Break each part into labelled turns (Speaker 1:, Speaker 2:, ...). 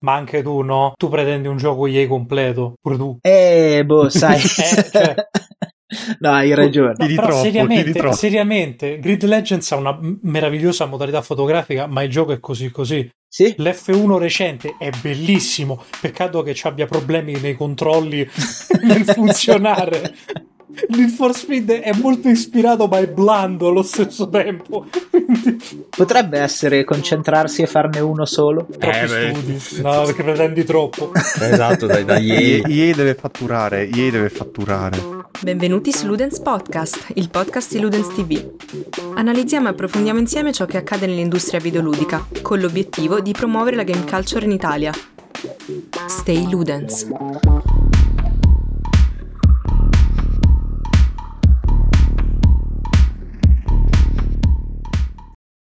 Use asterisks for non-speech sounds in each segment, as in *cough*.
Speaker 1: Ma anche tu, no? Tu pretendi un gioco EA completo, pure tu.
Speaker 2: Eh, boh, *laughs* sai. eh, cioè... *laughs* No, hai ragione.
Speaker 1: No, però troppo, seriamente, seriamente, Grid Legends ha una meravigliosa modalità fotografica, ma il gioco è così così.
Speaker 2: Sì?
Speaker 1: L'F1 recente è bellissimo, peccato che ci abbia problemi nei controlli *laughs* nel funzionare. Need for Speed è molto ispirato ma è blando allo stesso tempo.
Speaker 2: Potrebbe essere concentrarsi e farne uno solo.
Speaker 1: Eh, studi. No, perché pretendi troppo.
Speaker 3: Esatto, dai, dai. EA
Speaker 4: deve fatturare, EA deve fatturare.
Speaker 5: Benvenuti su Ludens Podcast, il podcast di Ludens TV. Analizziamo e approfondiamo insieme ciò che accade nell'industria videoludica, con l'obiettivo di promuovere la game culture in Italia. Stay Ludens.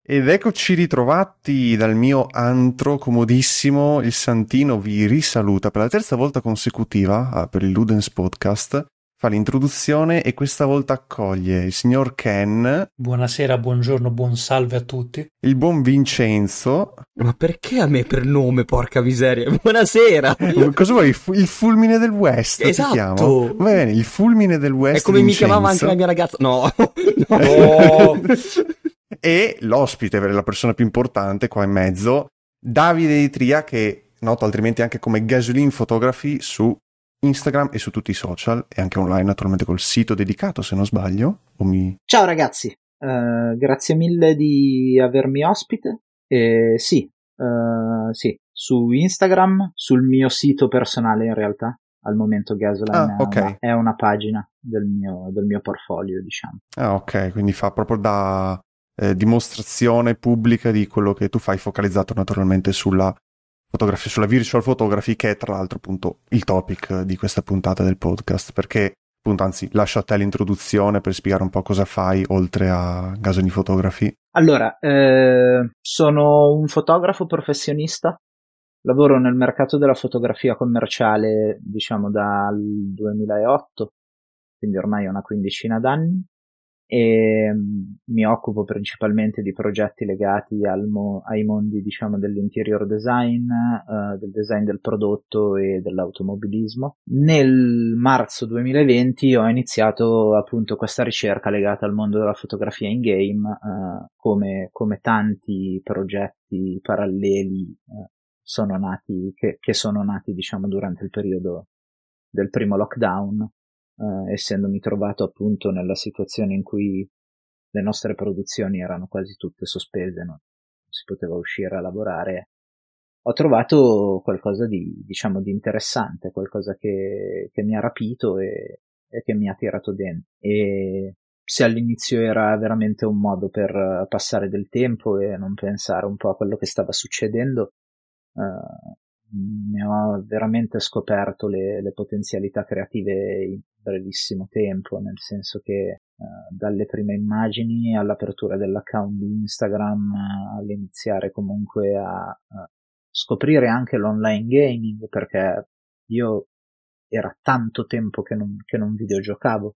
Speaker 4: Ed eccoci ritrovati dal mio antro comodissimo, il Santino vi risaluta per la terza volta consecutiva ah, per il Ludens Podcast, fa l'introduzione e questa volta accoglie il signor Ken.
Speaker 1: Buonasera, buongiorno, buon salve a tutti.
Speaker 4: Il buon Vincenzo.
Speaker 3: Ma perché a me per nome, porca miseria? *laughs* Buonasera!
Speaker 4: Cosa vuoi? Il fulmine del West
Speaker 3: esatto.
Speaker 4: Va bene, il fulmine del West.
Speaker 3: È come
Speaker 4: Vincenzo.
Speaker 3: mi chiamava anche la mia ragazza. No, *laughs* no. *laughs*
Speaker 4: e l'ospite, la persona più importante qua in mezzo, Davide Di Tria, che noto altrimenti anche come Gasoline Photography su Instagram e su tutti i social e anche online naturalmente col sito dedicato se non sbaglio. Mi...
Speaker 2: Ciao ragazzi, uh, grazie mille di avermi ospite. E sì, uh, sì, su Instagram, sul mio sito personale in realtà, al momento Gasoline
Speaker 4: ah, okay.
Speaker 2: è, una, è, una, pagina del mio, del mio portfolio, diciamo.
Speaker 4: Ah ok, quindi fa proprio da eh, dimostrazione pubblica di quello che tu fai, focalizzato naturalmente sulla fotografia, sulla virtual photography, che è tra l'altro appunto il topic di questa puntata del podcast, perché appunto anzi lascio a te l'introduzione per spiegare un po' cosa fai oltre a Gasoni Photography.
Speaker 2: Allora, eh, sono un fotografo professionista, lavoro nel mercato della fotografia commerciale diciamo dal 2008, quindi ormai una quindicina d'anni e mm, mi occupo principalmente di progetti legati mo- ai mondi diciamo dell'interior design, uh, del design del prodotto e dell'automobilismo. Nel marzo 2020 ho iniziato appunto questa ricerca legata al mondo della fotografia in game, uh, come, come, tanti progetti paralleli uh, sono nati, che, che sono nati diciamo durante il periodo del primo lockdown eh, essendomi trovato appunto nella situazione in cui le nostre produzioni erano quasi tutte sospese, non si poteva uscire a lavorare, ho trovato qualcosa di, diciamo, di interessante, qualcosa che, che mi ha rapito e, e, che mi ha tirato dentro. E se all'inizio era veramente un modo per passare del tempo e non pensare un po' a quello che stava succedendo, eh, ne ho veramente scoperto le, le potenzialità creative brevissimo tempo, nel senso che uh, dalle prime immagini all'apertura dell'account di Instagram, uh, all'iniziare comunque a uh, scoprire anche l'online gaming, perché io era tanto tempo che non, che non videogiocavo,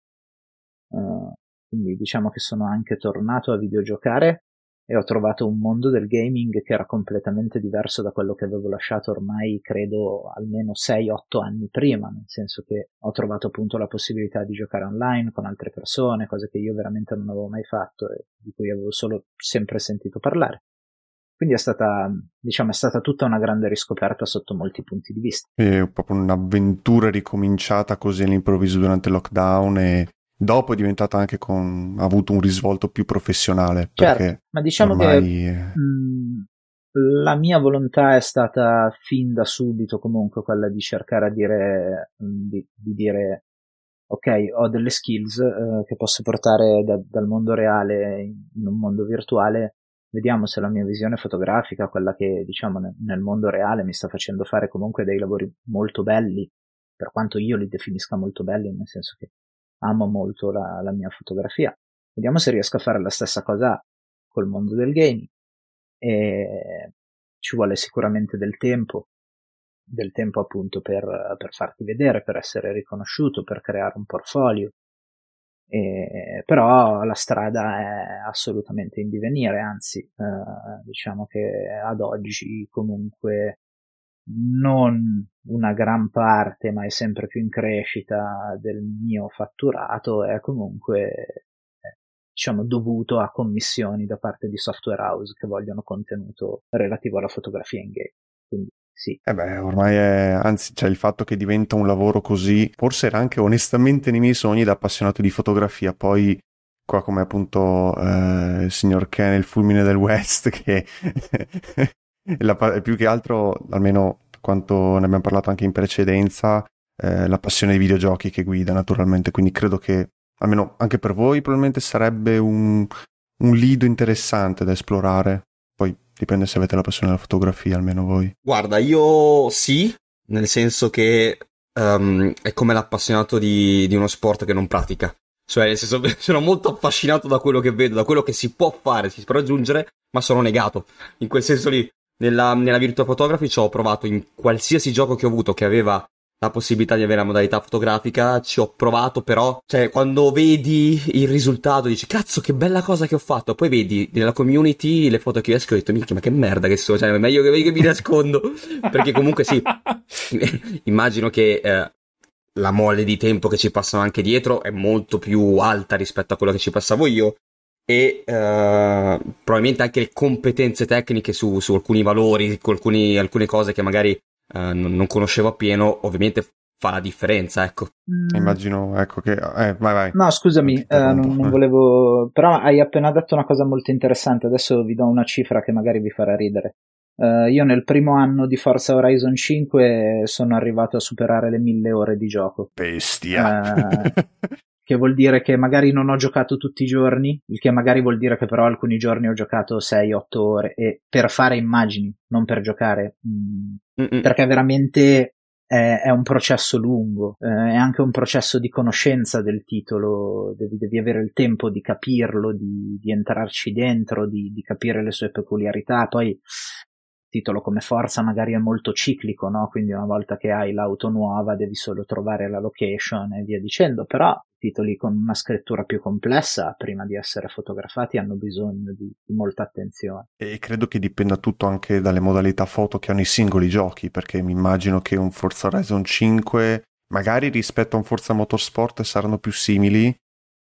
Speaker 2: quindi diciamo che sono anche tornato a videogiocare e ho trovato un mondo del gaming che era completamente diverso da quello che avevo lasciato ormai credo almeno 6-8 anni prima, nel senso che ho trovato appunto la possibilità di giocare online con altre persone, cose che io veramente non avevo mai fatto e di cui avevo solo sempre sentito parlare. Quindi è stata, diciamo, è stata tutta una grande riscoperta sotto molti punti di vista.
Speaker 4: È proprio un'avventura ricominciata così all'improvviso durante il lockdown e dopo è diventata anche con ha avuto un risvolto più professionale
Speaker 2: certo, ma diciamo ormai... che mh, la mia volontà è stata fin da subito comunque quella di cercare a dire di, di dire ok ho delle skills eh, che posso portare da, dal mondo reale in un mondo virtuale. Vediamo se la mia visione fotografica quella che diciamo nel, nel mondo reale mi sta facendo fare comunque dei lavori molto belli per quanto io li definisca molto belli nel senso che amo molto la, la, mia fotografia. Vediamo se riesco a fare la stessa cosa col mondo del gaming. E ci vuole sicuramente del tempo, del tempo appunto per, per farti vedere, per essere riconosciuto, per creare un portfolio. E, però la strada è assolutamente in divenire, anzi, eh, diciamo che ad oggi comunque non una gran parte, ma è sempre più in crescita del mio fatturato, è comunque eh, diciamo dovuto a commissioni da parte di software house che vogliono contenuto relativo alla fotografia in game. Quindi sì.
Speaker 4: Eh beh, ormai è, anzi, cioè il fatto che diventa un lavoro così, forse era anche onestamente nei miei sogni da appassionato di fotografia, poi qua come appunto eh, il signor Ken, il fulmine del West, *laughs* che la, più che altro, almeno quanto ne abbiamo parlato anche in precedenza, eh, la passione dei videogiochi che guida naturalmente, quindi credo che almeno anche per voi probabilmente sarebbe un, un lido interessante da esplorare, poi dipende se avete la passione della fotografia, almeno voi.
Speaker 3: Guarda, io sì, nel senso che um, è come l'appassionato di, di uno sport che non pratica. Cioè, nel senso, *laughs* sono molto affascinato da quello che vedo, da quello che si può fare, si può raggiungere, ma sono negato. In quel senso lì, nella, nella Virtua Photography ci ho provato in qualsiasi gioco che ho avuto che aveva la possibilità di avere la modalità fotografica, ci ho provato, però, cioè, quando vedi il risultato dici, cazzo, che bella cosa che ho fatto, poi vedi nella community le foto che esco e ho detto, minchia, ma che merda che sono, cioè, è meglio che, che mi nascondo, *laughs* perché comunque sì, *laughs* immagino che eh, la mole di tempo che ci passano anche dietro è molto più alta rispetto a quello che ci passavo io, e uh, probabilmente anche le competenze tecniche su, su alcuni valori, su alcuni, alcune cose che magari uh, non, non, conoscevo appieno, ovviamente fa la differenza, ecco.
Speaker 4: Mm. Immagino, ecco che... Eh, vai, vai.
Speaker 2: No, scusami, eh, non, non, volevo... Però hai appena detto una cosa molto interessante, adesso vi do una cifra che magari vi farà ridere. Uh, io nel primo anno di Forza Horizon 5 sono arrivato a superare le mille ore di gioco.
Speaker 4: Bestia!
Speaker 2: Uh, che vuol dire che magari non ho giocato tutti i giorni, il che magari vuol dire che però alcuni giorni ho giocato 6-8 ore e per fare immagini, non per giocare, mm, perché veramente è, è, un processo lungo, eh, è anche un processo di conoscenza del titolo, devi, devi avere il tempo di capirlo, di, di entrarci dentro, di, di capire le sue peculiarità, poi titolo come Forza magari è molto ciclico, no? Quindi una volta che hai l'auto nuova devi solo trovare la location e via dicendo, però titoli con una scrittura più complessa prima di essere fotografati hanno bisogno di, di, molta attenzione.
Speaker 4: E credo che dipenda tutto anche dalle modalità foto che hanno i singoli giochi, perché mi immagino che un Forza Horizon 5 magari rispetto a un Forza Motorsport saranno più simili,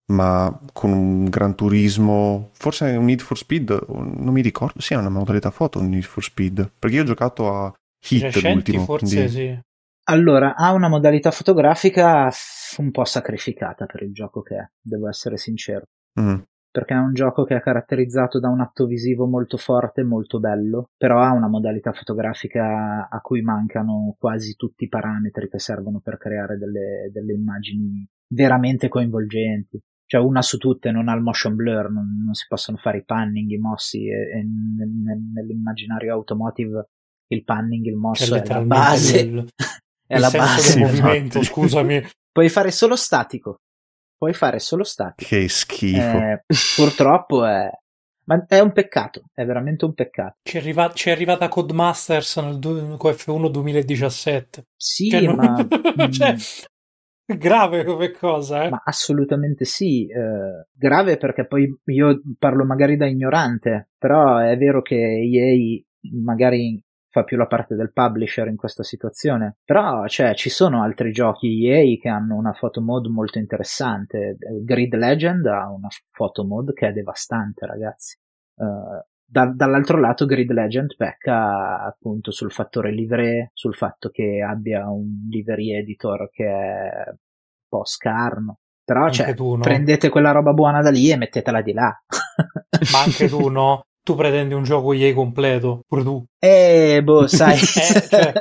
Speaker 4: ma con un Gran Turismo, forse un Need for Speed, non mi ricordo, sì, è una modalità foto un Need for Speed, perché io ho giocato a Hit
Speaker 1: Recenti,
Speaker 4: l'ultimo.
Speaker 1: Forse
Speaker 4: quindi...
Speaker 1: sì.
Speaker 2: Allora, ha una modalità fotografica un po' sacrificata per il gioco che è, devo essere sincero.
Speaker 4: Mm.
Speaker 2: Perché è un gioco che è caratterizzato da un atto visivo molto forte, molto bello, però ha una modalità fotografica a cui mancano quasi tutti i parametri che servono per creare delle, delle immagini veramente coinvolgenti cioè una su tutte non ha il motion blur, non, non si possono fare i panning, i mossi e, e nell'immaginario automotive il panning, il mosso è la base. *laughs*
Speaker 1: Il,
Speaker 2: è il la base
Speaker 1: del movimento, scusami.
Speaker 2: Puoi fare solo statico. Puoi fare solo statico.
Speaker 4: Che schifo.
Speaker 2: Eh, purtroppo è ma è un peccato, è veramente un peccato.
Speaker 1: Ci è, arriva- ci è arrivata Codemasters nel du- F1 2017.
Speaker 2: Sì,
Speaker 1: cioè,
Speaker 2: ma... *laughs*
Speaker 1: Cioè, *laughs* grave come cosa, eh?
Speaker 2: Ma assolutamente sì, eh, grave perché poi io parlo magari da ignorante, però è vero che EA magari fa più la parte del publisher in questa situazione, però cioè, ci sono altri giochi EA che hanno una photo mode molto interessante, Grid Legend ha una photo mode che è devastante ragazzi. Uh, da, dall'altro lato Grid Legend pecca appunto sul fattore livree, sul fatto che abbia un livery editor che è un po' scarno. Però cioè,
Speaker 1: tu, no?
Speaker 2: prendete quella roba buona da lì e mettetela di là. *laughs*
Speaker 1: Ma anche tu no? Tu pretendi un gioco EA completo, pure tu.
Speaker 2: Eh, boh, *laughs* sai. eh, cioè...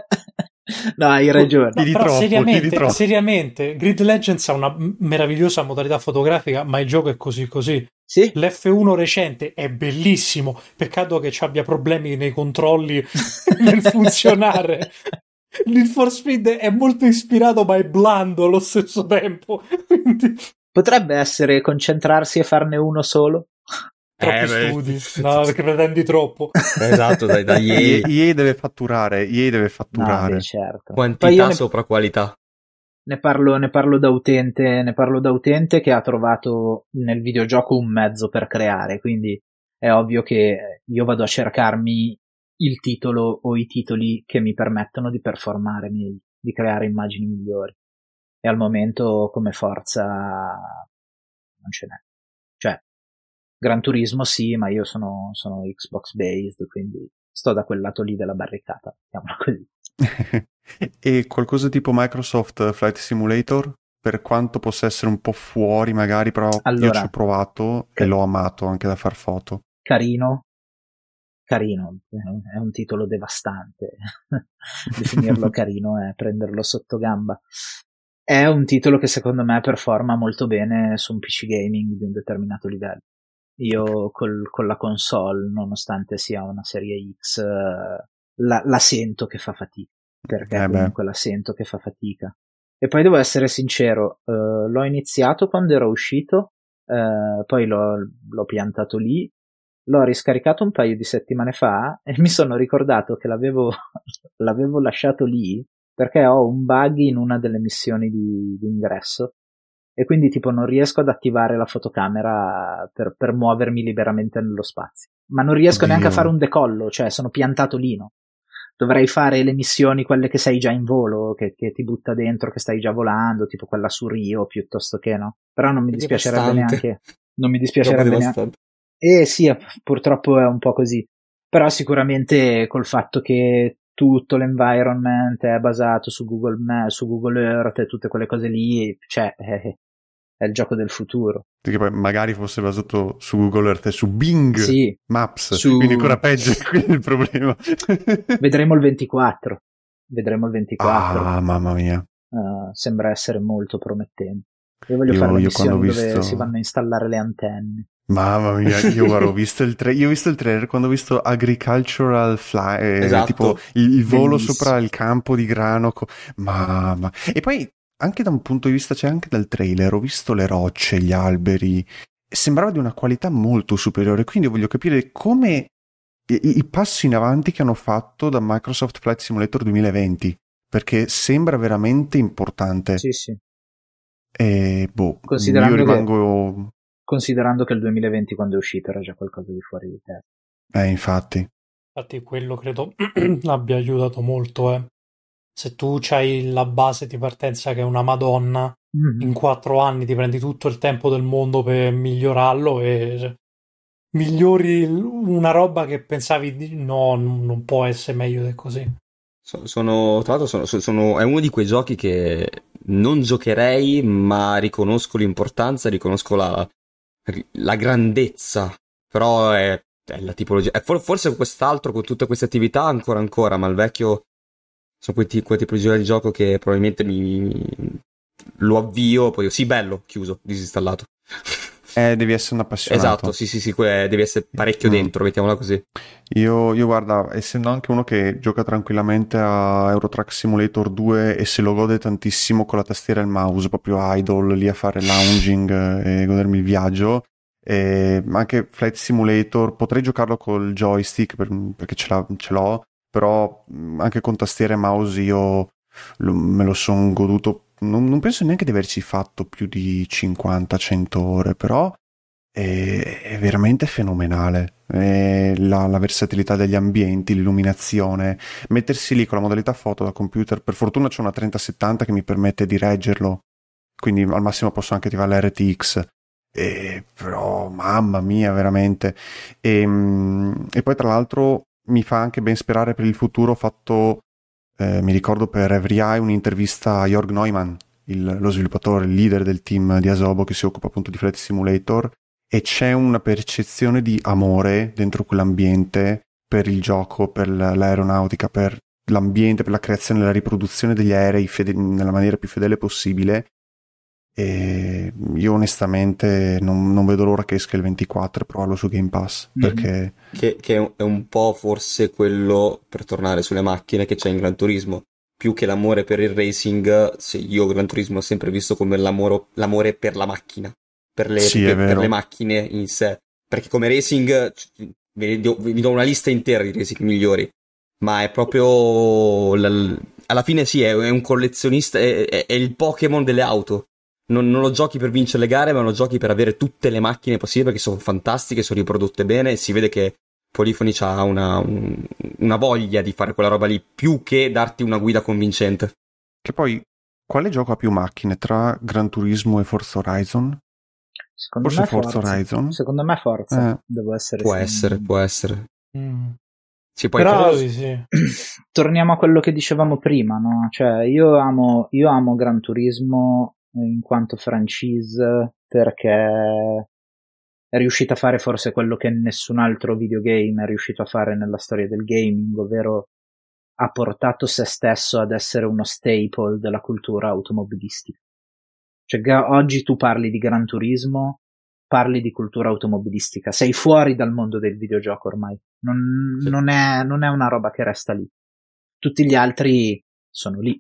Speaker 2: *laughs* No, hai ragione.
Speaker 1: No, però troppo, seriamente, seriamente, Grid Legends ha una meravigliosa modalità fotografica, ma il gioco è così così.
Speaker 2: Sì?
Speaker 1: L'F1 recente è bellissimo, peccato che ci abbia problemi nei controlli *laughs* nel funzionare. Need for Speed è molto ispirato ma è blando allo stesso tempo. Quindi...
Speaker 2: Potrebbe essere concentrarsi e farne uno solo? *laughs*
Speaker 1: Troppi eh, studi, no, perché *laughs* pretendi troppo.
Speaker 3: esatto, dai, dai
Speaker 4: EA. EA deve fatturare, EA deve fatturare.
Speaker 2: No, beh, certo.
Speaker 3: Quantità sopra ne... qualità.
Speaker 2: Ne parlo, ne parlo da utente, ne parlo da utente che ha trovato nel videogioco un mezzo per creare, quindi è ovvio che io vado a cercarmi il titolo o i titoli che mi permettono di performare meglio, di creare immagini migliori. E al momento come forza non ce n'è. Cioè, Gran Turismo sì, ma io sono, sono Xbox based, quindi sto da quel lato lì della barricata, chiamiamola così. *laughs*
Speaker 4: e qualcosa tipo Microsoft Flight Simulator? Per quanto possa essere un po' fuori, magari, però allora, io ci ho provato e l'ho amato anche da far foto.
Speaker 2: Carino, carino, è un titolo devastante. *laughs* Definirlo *laughs* carino è prenderlo sotto gamba. È un titolo che secondo me performa molto bene su un PC gaming di un determinato livello. Io col, con la console, nonostante sia una serie X, la, la sento che fa fatica. Perché eh comunque la sento che fa fatica. E poi devo essere sincero, uh, l'ho iniziato quando era uscito, uh, poi l'ho, l'ho piantato lì l'ho riscaricato un paio di settimane fa e mi sono ricordato che l'avevo, *laughs* l'avevo lasciato lì perché ho un bug in una delle missioni di, di ingresso e quindi tipo non riesco ad attivare la fotocamera per, per muovermi liberamente nello spazio. Ma non riesco Dio. neanche a fare un decollo, cioè sono piantato lì, no? Dovrei fare le missioni, quelle che sei già in volo, che, che, ti butta dentro, che stai già volando, tipo quella su Rio piuttosto che no. Però non mi dispiacerebbe neanche. Non mi dispiacerebbe neanche. Eh sì, purtroppo è un po' così. Però sicuramente col fatto che tutto l'environment è basato su Google, su Google Earth e tutte quelle cose lì, cioè, è, è il gioco del futuro.
Speaker 4: Perché poi magari fosse basato su Google Earth e su Bing sì, Maps, su... quindi ancora peggio, *laughs* quindi il problema.
Speaker 2: Vedremo il 24. Vedremo il 24.
Speaker 4: Ah, mamma mia.
Speaker 2: Uh, sembra essere molto promettente. Io voglio io, fare le missioni visto... dove si vanno a installare le antenne.
Speaker 4: Mamma mia, io *laughs* guarda, ho visto il, tra- io ho visto il trailer quando ho visto Agricultural Fly, eh, esatto. tipo il, il volo sopra il campo di grano. Co- mamma. E poi anche da un punto di vista, cioè anche dal trailer, ho visto le rocce, gli alberi, sembrava di una qualità molto superiore, quindi voglio capire come il passo in avanti che hanno fatto da Microsoft Flight Simulator 2020, perché sembra veramente importante.
Speaker 2: Sì, sì.
Speaker 4: E boh, io rimango...
Speaker 2: Che considerando che il 2020 quando è uscito era già qualcosa di fuori di testa.
Speaker 4: Eh, infatti.
Speaker 1: Infatti quello credo *clears throat* abbia aiutato molto, eh. Se tu hai la base di partenza che è una Madonna, mm-hmm. in quattro anni ti prendi tutto il tempo del mondo per migliorarlo e migliori una roba che pensavi di no, non può essere meglio di così.
Speaker 3: Sono, tra l'altro, sono, sono, è uno di quei giochi che non giocherei, ma riconosco l'importanza, riconosco la, la grandezza, però è, è la tipologia. È forse quest'altro con tutte queste attività ancora ancora, ma il vecchio sono quei, quei tipologia di gioco che probabilmente mi lo avvio, poi sì, bello, chiuso, disinstallato.
Speaker 4: Eh, devi essere un appassionato.
Speaker 3: Esatto, sì, sì, sì, devi essere parecchio mm. dentro, mettiamola così.
Speaker 4: Io, io, guarda, essendo anche uno che gioca tranquillamente a Eurotrack Simulator 2 e se lo gode tantissimo con la tastiera e il mouse, proprio idle, lì a fare lounging e godermi il viaggio, e anche Flight Simulator, potrei giocarlo col joystick per, perché ce, ce, l'ho, però anche con tastiera e mouse io me lo sono goduto non, non, penso neanche di averci fatto più di 50-100 ore, però è, è veramente fenomenale. La, la, versatilità degli ambienti, l'illuminazione, mettersi lì con la modalità foto da computer. Per fortuna c'è una 3070 che mi permette di reggerlo, quindi al massimo posso anche attivare la RTX. E, però, mamma mia, veramente. E, e poi, tra l'altro, mi fa anche ben sperare per il futuro. Ho fatto eh, mi ricordo per Every Eye un'intervista a Jörg Neumann, il, lo sviluppatore, il leader del team di Asobo che si occupa appunto di Flight Simulator e c'è una percezione di amore dentro quell'ambiente per il gioco, per l'aeronautica, per l'ambiente, per la creazione e la riproduzione degli aerei fede- nella maniera più fedele possibile e io onestamente non, non, vedo l'ora che esca il 24 e provarlo su Game Pass. Mm-hmm. Perché...
Speaker 3: Che, che, è un po' forse quello, per tornare sulle macchine, che c'è in Gran Turismo. Più che l'amore per il racing, se io Gran Turismo ho sempre visto come l'amore per la macchina, per le,
Speaker 4: sì,
Speaker 3: per, per le macchine in sé. Perché come racing vi do, vi do una lista intera di racing migliori, ma è proprio... La, alla fine sì, è, è un collezionista, è, è, è il Pokémon delle auto non, non, lo giochi per vincere le gare, ma lo giochi per avere tutte le macchine possibili perché sono fantastiche, sono riprodotte bene e si vede che Polifoni ha una, un, una voglia di fare quella roba lì più che darti una guida convincente.
Speaker 4: Che poi, quale gioco ha più macchine tra Gran Turismo e Forza Horizon?
Speaker 2: Secondo
Speaker 4: Forse
Speaker 2: me
Speaker 4: Forza
Speaker 2: Forza.
Speaker 4: Horizon?
Speaker 2: Secondo me Forza,
Speaker 4: Eh.
Speaker 2: devo essere
Speaker 3: Può
Speaker 2: sincero.
Speaker 3: essere, può essere.
Speaker 1: Mm.
Speaker 3: Sì, poi
Speaker 2: Però-
Speaker 1: Sì, sì. *clears throat*
Speaker 2: torniamo a quello che dicevamo prima, no? Cioè, io amo, io amo Gran Turismo in quanto franchise perché è riuscita a fare forse quello che nessun altro videogame è riuscito a fare nella storia del gaming, ovvero ha portato se stesso ad essere uno staple della cultura automobilistica. Cioè, oggi tu parli di Gran Turismo, parli di cultura automobilistica, sei fuori dal mondo del videogioco ormai, non,
Speaker 3: Sì.
Speaker 2: non è, non è una roba che resta lì. Tutti gli altri sono lì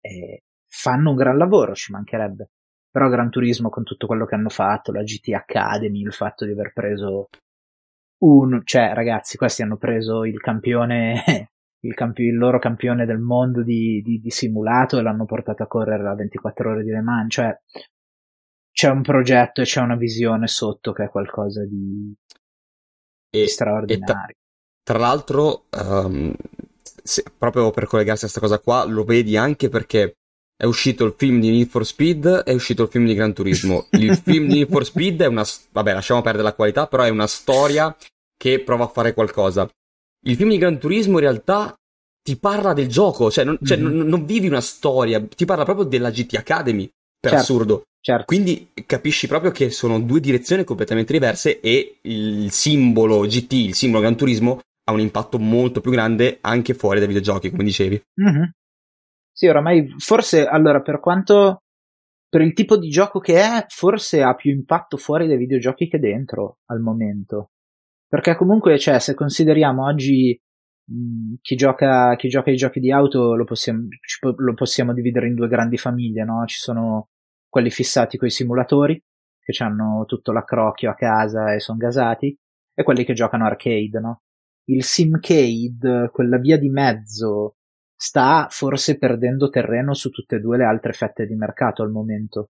Speaker 2: e fanno un gran lavoro, ci mancherebbe. Però Gran Turismo con tutto quello che hanno fatto, la GT Academy, il fatto di aver preso un, cioè ragazzi, questi hanno preso il campione, *laughs* il, campi- il loro campione del mondo di, di- di simulato e l'hanno portato a correre a 24 ore di Le Mans, cioè c'è un progetto e c'è una visione sotto che è qualcosa di,
Speaker 3: e-
Speaker 2: di straordinario.
Speaker 3: Tra l'altro, ehm, se- proprio per collegarsi a questa cosa qua, lo vedi anche perché è uscito il film di Need for Speed, è uscito il film di Gran Turismo. Il film di Need for Speed è una... vabbè, lasciamo perdere la qualità, però è una storia che prova a fare qualcosa. Il film di Gran Turismo in realtà ti parla del gioco, cioè non, cioè,
Speaker 2: Mhm.
Speaker 3: non- non vivi una storia, ti parla proprio della GT Academy, per
Speaker 2: Certo.
Speaker 3: assurdo.
Speaker 2: Certo.
Speaker 3: Quindi capisci proprio che sono due direzioni completamente diverse e il simbolo GT, il simbolo Gran Turismo, ha un impatto molto più grande anche fuori dai videogiochi, come dicevi.
Speaker 2: Mhm. Sì, oramai forse allora per quanto per il tipo di gioco che è, forse ha più impatto fuori dai videogiochi che dentro al momento. Perché comunque, cioè, se consideriamo oggi mh, chi gioca, chi gioca ai giochi di auto lo possiamo, po- lo possiamo dividere in due grandi famiglie, no? Ci sono quelli fissati con i simulatori, che hanno tutto l'accrocchio a casa e sono gasati, e quelli che giocano arcade, no? Il simcade, quella via di mezzo, sta forse perdendo terreno su tutte e due le altre fette di mercato al momento.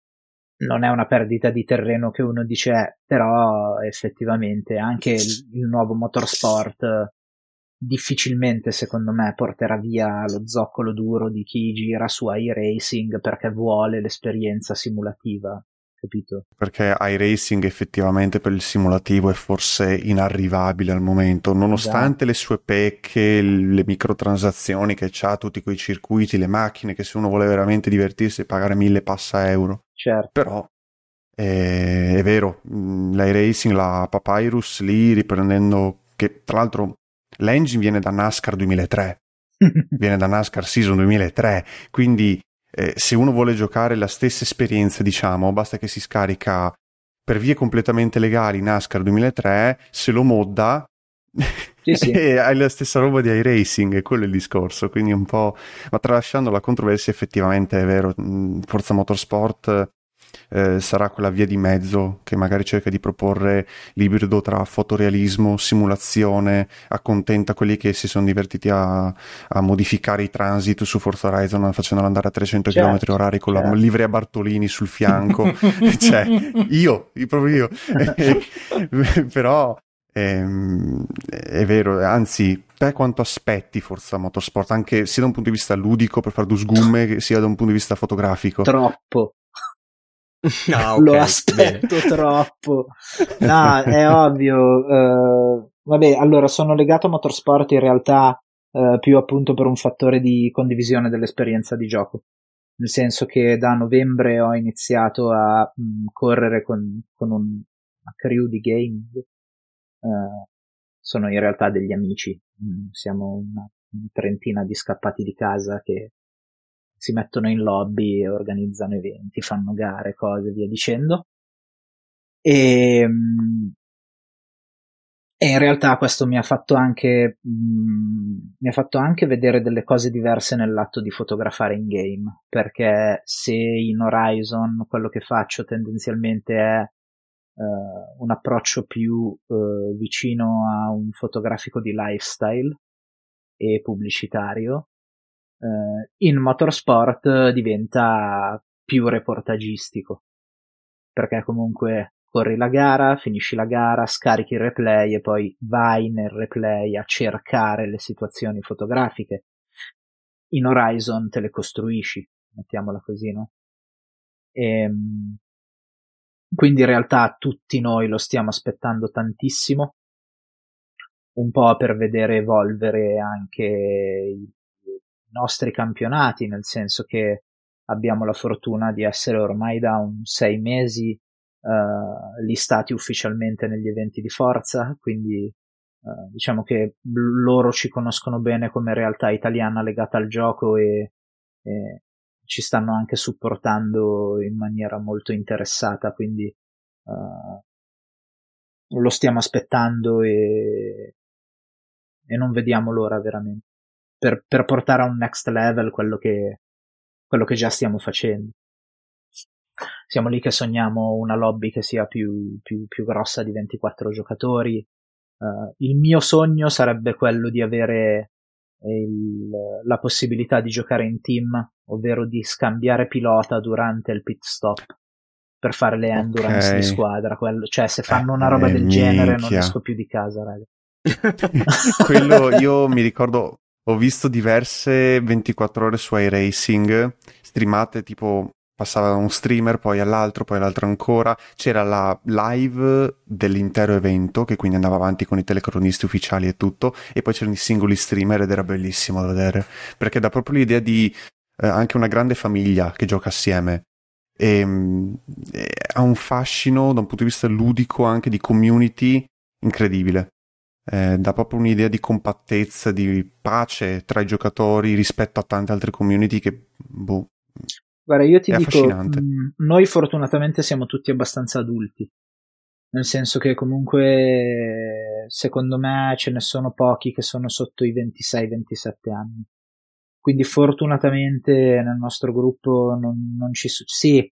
Speaker 2: Non è una perdita di terreno che uno dice, eh, però effettivamente anche il, nuovo motorsport difficilmente secondo me porterà via lo zoccolo duro di chi gira su iRacing perché vuole l'esperienza simulativa, capito?
Speaker 4: Perché iRacing effettivamente per il simulativo è forse inarrivabile al momento, nonostante le sue pecche, le microtransazioni che ha, tutti quei circuiti, le macchine, che se uno vuole veramente divertirsi pagare mille passa euro.
Speaker 2: Certo.
Speaker 4: Però eh, è vero, mh, l'iRacing, la Papyrus lì riprendendo, che tra l'altro l'engine viene da NASCAR 2003, *laughs* viene da NASCAR Season 2003, quindi eh, se uno vuole giocare la stessa esperienza, diciamo, basta che si scarica per vie completamente legali NASCAR 2003, se lo modda
Speaker 2: Sì, sì. *laughs*
Speaker 4: e hai la stessa roba di iRacing, e quello è il discorso, quindi un po'... Ma tralasciando la controversia, effettivamente è vero, Forza Motorsport eh, sarà quella via di mezzo che magari cerca di proporre l'ibrido tra fotorealismo, simulazione, accontenta quelli che si sono divertiti a, a modificare i transit su Forza Horizon facendolo andare a 300
Speaker 2: Certo,
Speaker 4: km orari con la
Speaker 2: certo.
Speaker 4: livrea Bartolini sul fianco, *laughs* *laughs* cioè io, io, proprio io. *laughs* Però ehm, è vero, anzi, te quanto aspetti Forza Motorsport, anche sia da un punto di vista ludico per fare due sgumme, sia da un punto di vista fotografico?
Speaker 2: Troppo.
Speaker 3: Ah, *laughs*
Speaker 2: Lo
Speaker 3: ok,
Speaker 2: aspetto
Speaker 3: bene.
Speaker 2: troppo. No, è ovvio. eh, vabbè, allora sono legato a motorsport in realtà eh, più appunto per un fattore di condivisione dell'esperienza di gioco. Nel senso che da novembre ho iniziato a mh, correre con, con un, una crew di gaming. Eh, sono in realtà degli amici. Mm, siamo una, una trentina di scappati di casa che si mettono in lobby e organizzano eventi, fanno gare, cose, via dicendo. E, mm, e in realtà questo mi ha fatto anche mm, mi ha fatto anche vedere delle cose diverse nell'atto di fotografare in game, perché se in Horizon quello che faccio tendenzialmente è eh, un approccio più eh, vicino a un fotografico di lifestyle e pubblicitario, eh, in motorsport diventa più reportagistico perché comunque corri la gara, finisci la gara, scarichi il replay e poi vai nel replay a cercare le situazioni fotografiche. In Horizon te le costruisci, mettiamola così, no? E, ehm, quindi in realtà tutti noi lo stiamo aspettando tantissimo, un po' per vedere evolvere anche i nostri campionati, nel senso che abbiamo la fortuna di essere ormai da un sei mesi uh, listati ufficialmente negli eventi di forza, quindi uh, diciamo che loro ci conoscono bene come realtà italiana legata al gioco e, e ci stanno anche supportando in maniera molto interessata, quindi uh, lo stiamo aspettando e, e non vediamo l'ora veramente per, per portare a un next level quello che, quello che già stiamo facendo. Siamo lì che sogniamo una lobby che sia più, più, più grossa di 24 giocatori. Uh, il mio sogno sarebbe quello di avere il, la possibilità di giocare in team, ovvero di scambiare pilota durante il pit stop per fare le endurance okay. di squadra. Quello, cioè, se fanno una roba eh, del minchia. genere, non esco più di casa, raga. *laughs* *laughs*
Speaker 4: Quello io mi ricordo ho visto diverse 24 ore su iRacing, streamate tipo passava da un streamer, poi all'altro, poi all'altro ancora. C'era la live dell'intero evento, che quindi andava avanti con i telecronisti ufficiali e tutto, e poi c'erano i singoli streamer ed era bellissimo da vedere, perché dà proprio l'idea di eh, anche una grande famiglia che gioca assieme. E, mm, e, ha un fascino da un punto di vista ludico, anche di community, incredibile eh, dà proprio un'idea di compattezza, di pace tra i giocatori rispetto a tante altre community che, boh,
Speaker 2: Guarda, io ti dico, mh, mm, noi fortunatamente siamo tutti abbastanza adulti, nel senso che comunque secondo me ce ne sono pochi che sono sotto i 26-27 anni. Quindi fortunatamente nel nostro gruppo non, non ci sono... Sì,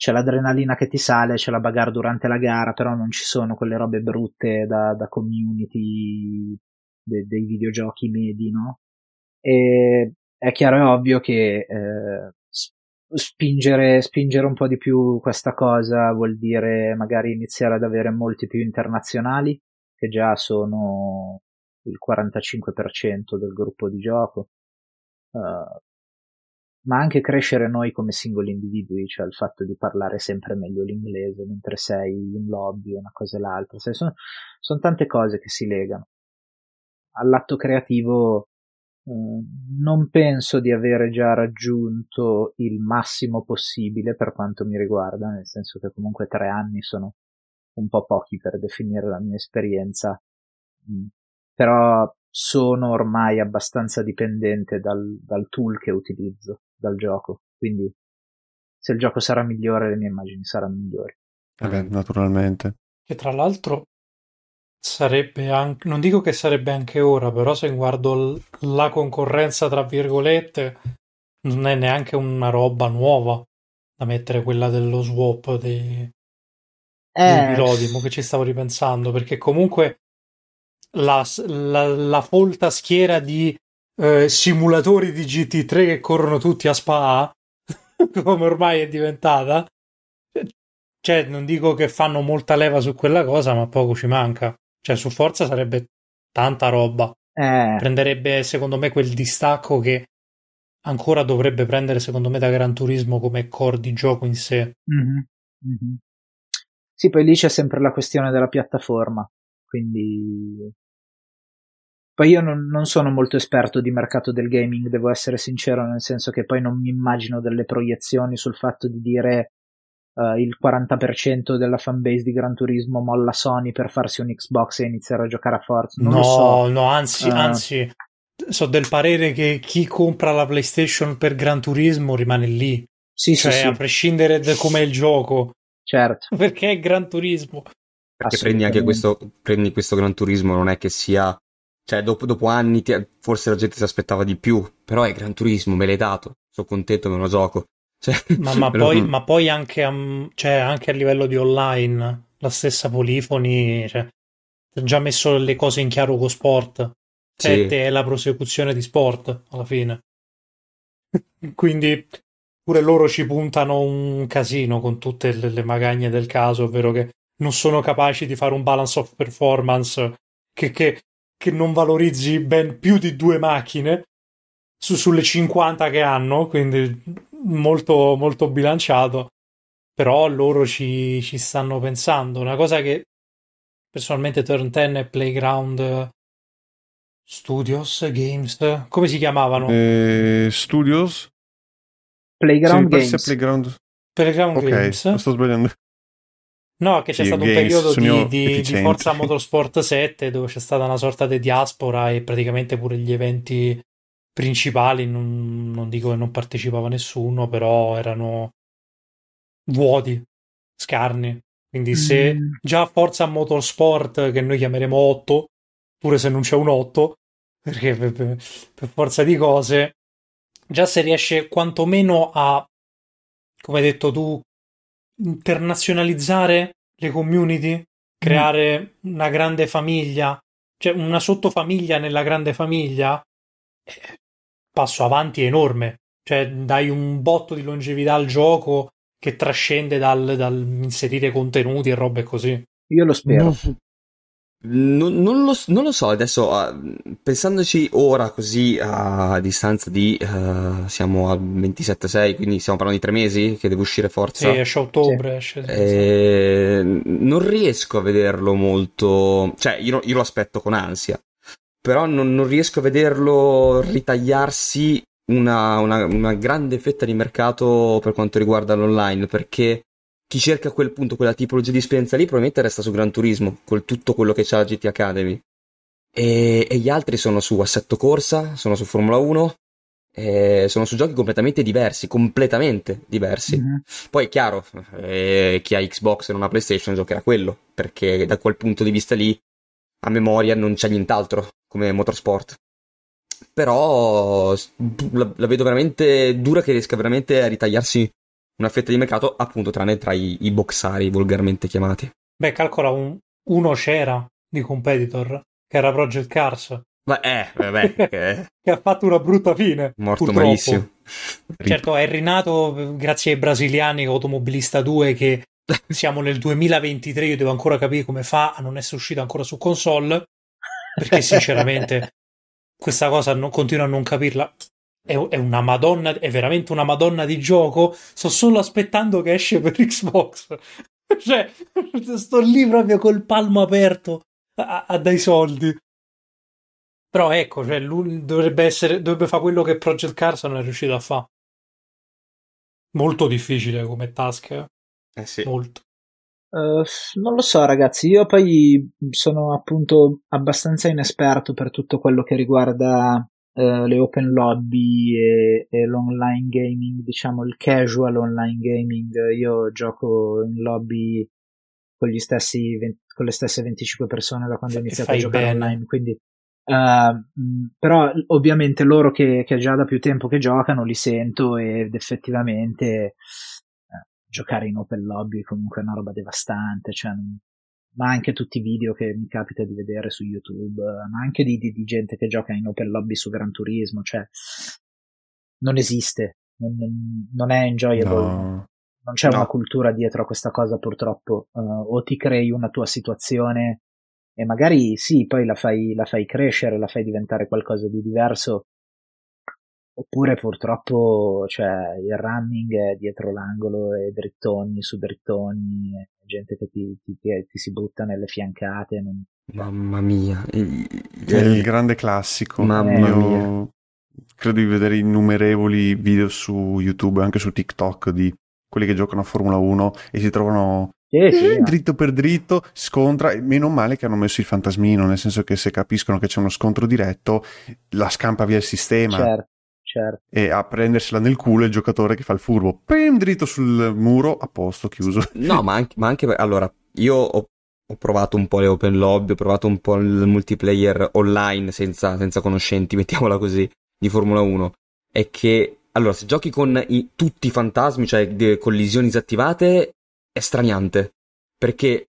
Speaker 2: c'è l'adrenalina che ti sale, c'è la bagarre durante la gara, però non ci sono quelle robe brutte da, da community de, dei videogiochi medi, no? E è chiaro e ovvio che eh, spingere, spingere un po' di più questa cosa vuol dire magari iniziare ad avere molti più internazionali, che già sono il 45% del gruppo di gioco. Uh, ma anche crescere noi come singoli individui, cioè il fatto di parlare sempre meglio l'inglese mentre sei in lobby, una cosa e l'altra, sono, sono tante cose che si legano. All'atto creativo eh, non penso di avere già raggiunto il massimo possibile per quanto mi riguarda, nel senso che comunque tre anni sono un po' pochi per definire la mia esperienza, mm. però sono ormai abbastanza dipendente dal, dal tool che utilizzo dal gioco. Quindi se il gioco sarà migliore, le mie immagini saranno migliori.
Speaker 4: Eh beh, naturalmente.
Speaker 1: Che tra l'altro sarebbe anche, non dico che sarebbe anche ora, però se guardo l- la concorrenza, tra virgolette, non è neanche una roba nuova da mettere quella dello swap dei, eh. dei piloti, mo che ci stavo ripensando, perché comunque la, la, la folta schiera di eh, simulatori di GT3 che corrono tutti a Spa, *laughs* come ormai è diventata. Cioè, non dico che fanno molta leva su quella cosa, ma poco ci manca. Cioè, su Forza sarebbe tanta roba.
Speaker 2: Eh.
Speaker 1: Prenderebbe, secondo me, quel distacco che ancora dovrebbe prendere, secondo me, da Gran Turismo come core di gioco in sé.
Speaker 2: Mm-hmm. Mm-hmm. Sì, poi lì c'è sempre la questione della piattaforma. Quindi poi io non, non, sono molto esperto di mercato del gaming, devo essere sincero, nel senso che poi non mi immagino delle proiezioni sul fatto di dire uh, il 40% della fanbase di Gran Turismo molla Sony per farsi un Xbox e iniziare a giocare a Forza. Non
Speaker 1: no,
Speaker 2: so.
Speaker 1: no, anzi, uh, anzi, so del parere che chi compra la PlayStation per Gran Turismo rimane lì.
Speaker 2: Sì,
Speaker 1: cioè,
Speaker 2: sì, sì.
Speaker 1: a prescindere da com'è il gioco.
Speaker 2: Certo.
Speaker 1: Perché è Gran Turismo.
Speaker 3: Perché prendi anche questo, prendi questo Gran Turismo, non è che sia cioè, dopo, dopo anni ti, forse la gente si aspettava di più, però è Gran Turismo, me l'hai dato, sono contento, me lo gioco. Cioè,
Speaker 1: ma, ma, *laughs* poi, ma, poi, anche a, cioè, anche a, livello di online, la stessa Polifoni, cioè, ha già messo le cose in chiaro con sport. 7 sì. è la prosecuzione di sport, alla fine. *laughs* Quindi pure loro ci puntano un casino con tutte le, le magagne del caso, ovvero che non sono capaci di fare un balance of performance che, che, che non valorizzi ben più di due macchine su, sulle 50 che hanno, quindi molto, molto bilanciato. Però loro ci, ci stanno pensando. Una cosa che personalmente Turn 10 e Playground Studios Games, come si chiamavano?
Speaker 4: Eh, studios?
Speaker 2: Playground
Speaker 4: Sì,
Speaker 2: Games.
Speaker 4: Playground.
Speaker 1: Playground
Speaker 4: Ok,
Speaker 1: Games.
Speaker 4: sto sbagliando.
Speaker 1: No, che c'è stato un periodo di, di, di. Forza Motorsport 7 dove c'è stata una sorta di diaspora e praticamente pure gli eventi principali, non, non dico che non partecipava nessuno, però erano vuoti, scarni. Quindi se
Speaker 2: Mm.
Speaker 1: già Forza Motorsport, che noi chiameremo 8, pure se non c'è un 8, perché per, per- per forza di cose, già se riesce quantomeno a, come hai detto tu, internazionalizzare le community, creare una grande famiglia, cioè una sottofamiglia nella grande famiglia, eh, passo avanti enorme. Cioè, dai un botto di longevità al gioco che trascende dal, dal inserire contenuti e robe così.
Speaker 2: Io lo spero.
Speaker 3: Non, non lo, non lo so, adesso ah, pensandoci ora così a distanza di eh, siamo al 27-6, quindi stiamo parlando di tre mesi che deve uscire
Speaker 1: Sì,
Speaker 3: Forza.
Speaker 1: esce a ottobre, esce. sì, sì.
Speaker 3: Eh, non riesco a vederlo molto, cioè io, io lo aspetto con ansia, però non, non riesco a vederlo ritagliarsi una, una- una grande fetta di mercato per quanto riguarda l'online, perché chi cerca a quel punto quella tipologia di esperienza lì probabilmente resta su Gran Turismo, con tutto quello che c'ha la GT Academy. E, e gli altri sono su Assetto Corsa, sono su Formula 1, eh, sono su giochi completamente diversi, completamente diversi.
Speaker 2: Mhm.
Speaker 3: Poi è chiaro, eh, chi ha Xbox e non ha PlayStation giocherà quello, perché da quel punto di vista lì, a memoria, non c'è nient'altro come motorsport. Però la, la vedo veramente dura che riesca veramente a ritagliarsi una fetta di mercato, appunto, tranne tra i, i boxari volgarmente chiamati.
Speaker 1: Beh, calcola un, uno c'era di competitor, che era Project Cars,
Speaker 3: Ma eh, vabbè, *laughs* che
Speaker 1: che ha fatto una brutta fine.
Speaker 3: morto
Speaker 1: purtroppo.
Speaker 3: malissimo.
Speaker 1: Certo, è rinato eh, grazie ai brasiliani Automobilista 2 che *laughs* siamo nel 2023, io devo ancora capire come fa a non essere uscito ancora su console, perché sinceramente questa cosa non, continuo a non capirla. È, è una madonna, è veramente una madonna di gioco. Sto solo aspettando che esce per Xbox. *laughs* cioè, sto lì proprio col palmo aperto a, a dai soldi. Però ecco, cioè, lui dovrebbe essere, dovrebbe fare quello che Project Cars non è riuscito a fare. Molto difficile come task, eh.
Speaker 3: Eh sì.
Speaker 1: molto.
Speaker 2: Eh, non lo so, ragazzi. Io poi sono appunto abbastanza inesperto per tutto quello che riguarda eh, le open lobby e, e l'online gaming, diciamo il casual online gaming. Io gioco in lobby con, gli stessi 20 con le stesse 25 persone da quando ho iniziato a giocare
Speaker 1: bene.
Speaker 2: online, quindi mh, però ovviamente loro che, che già da più tempo che giocano li sento ed effettivamente eh, giocare in open lobby è comunque una roba devastante, cioè, non- ma anche tutti i video che mi capita di vedere su YouTube, ma anche di, di- di gente che gioca in open lobby su Gran Turismo, cioè non esiste, non, non- è enjoyable,
Speaker 4: No.
Speaker 2: non c'è
Speaker 3: No.
Speaker 2: una cultura dietro a questa cosa purtroppo, Eh, o ti crei una tua situazione e magari sì, poi la fai, la fai crescere, la fai diventare qualcosa di diverso, oppure purtroppo cioè, il running è dietro l'angolo e drittoni su drittoni, gente che ti, ti- ti- ti si butta nelle fiancate. non-
Speaker 3: Mamma mia. I-
Speaker 4: È il grande classico.
Speaker 3: Mamma
Speaker 2: Eh,
Speaker 3: mia.
Speaker 4: credo di vedere innumerevoli video su YouTube, anche su TikTok, di quelli che giocano a Formula 1 e si trovano
Speaker 2: Sì, sì,
Speaker 4: eh, dritto per dritto, scontra. e Meno male che hanno messo il fantasmino, nel senso che se capiscono che c'è uno scontro diretto, la scampa via il sistema.
Speaker 2: certo, certo.
Speaker 4: E a prendersela nel culo il giocatore che fa il furbo. Pim, dritto sul muro, a posto, chiuso.
Speaker 3: No, ma anche, ma anche allora, io ho, ho provato un po' le open lobby, ho provato un po' il multiplayer online senza, senza conoscenti, *laughs* mettiamola così, di Formula 1. È che, allora, se giochi con i- tutti i fantasmi, cioè collisioni disattivate, è straniante. Perché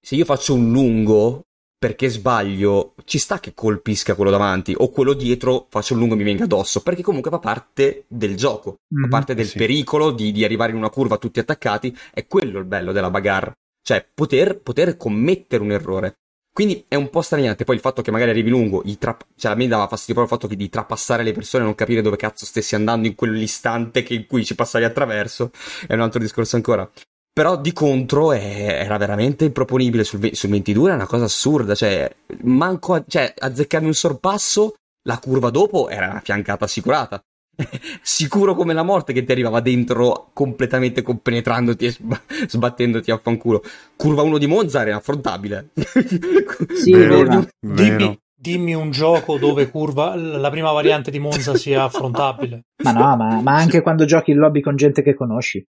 Speaker 3: se io faccio un lungo, perché sbaglio, ci sta che colpisca quello davanti o quello dietro faccia un lungo e mi venga addosso, perché comunque fa parte del gioco, mm-hmm. fa parte del
Speaker 4: sì.
Speaker 3: pericolo di, di, arrivare in una curva tutti attaccati, è quello il bello della bagarre, cioè poter, poter commettere un errore. Quindi è un po' straniante. Poi il fatto che magari arrivi lungo, tra... cioè a me dava fastidio proprio il fatto che di trapassare le persone e non capire dove cazzo stessi andando in quell'istante che in cui ci passavi attraverso, è un altro discorso ancora. Però di contro è... era veramente improponibile sul, sul 22, è una cosa assurda. Cioè, manco a... cioè, azzeccarmi un sorpasso, la curva dopo era una fiancata assicurata. *laughs* sicuro come la morte che ti arrivava dentro completamente compenetrandoti e sb- sbattendoti a fanculo. Curva 1 di Monza era affrontabile. *laughs*
Speaker 2: sì, vero,
Speaker 1: dimmi, dimmi, un gioco dove curva la prima variante di Monza sia affrontabile.
Speaker 2: Ma no, ma, ma anche quando giochi in lobby con gente che conosci.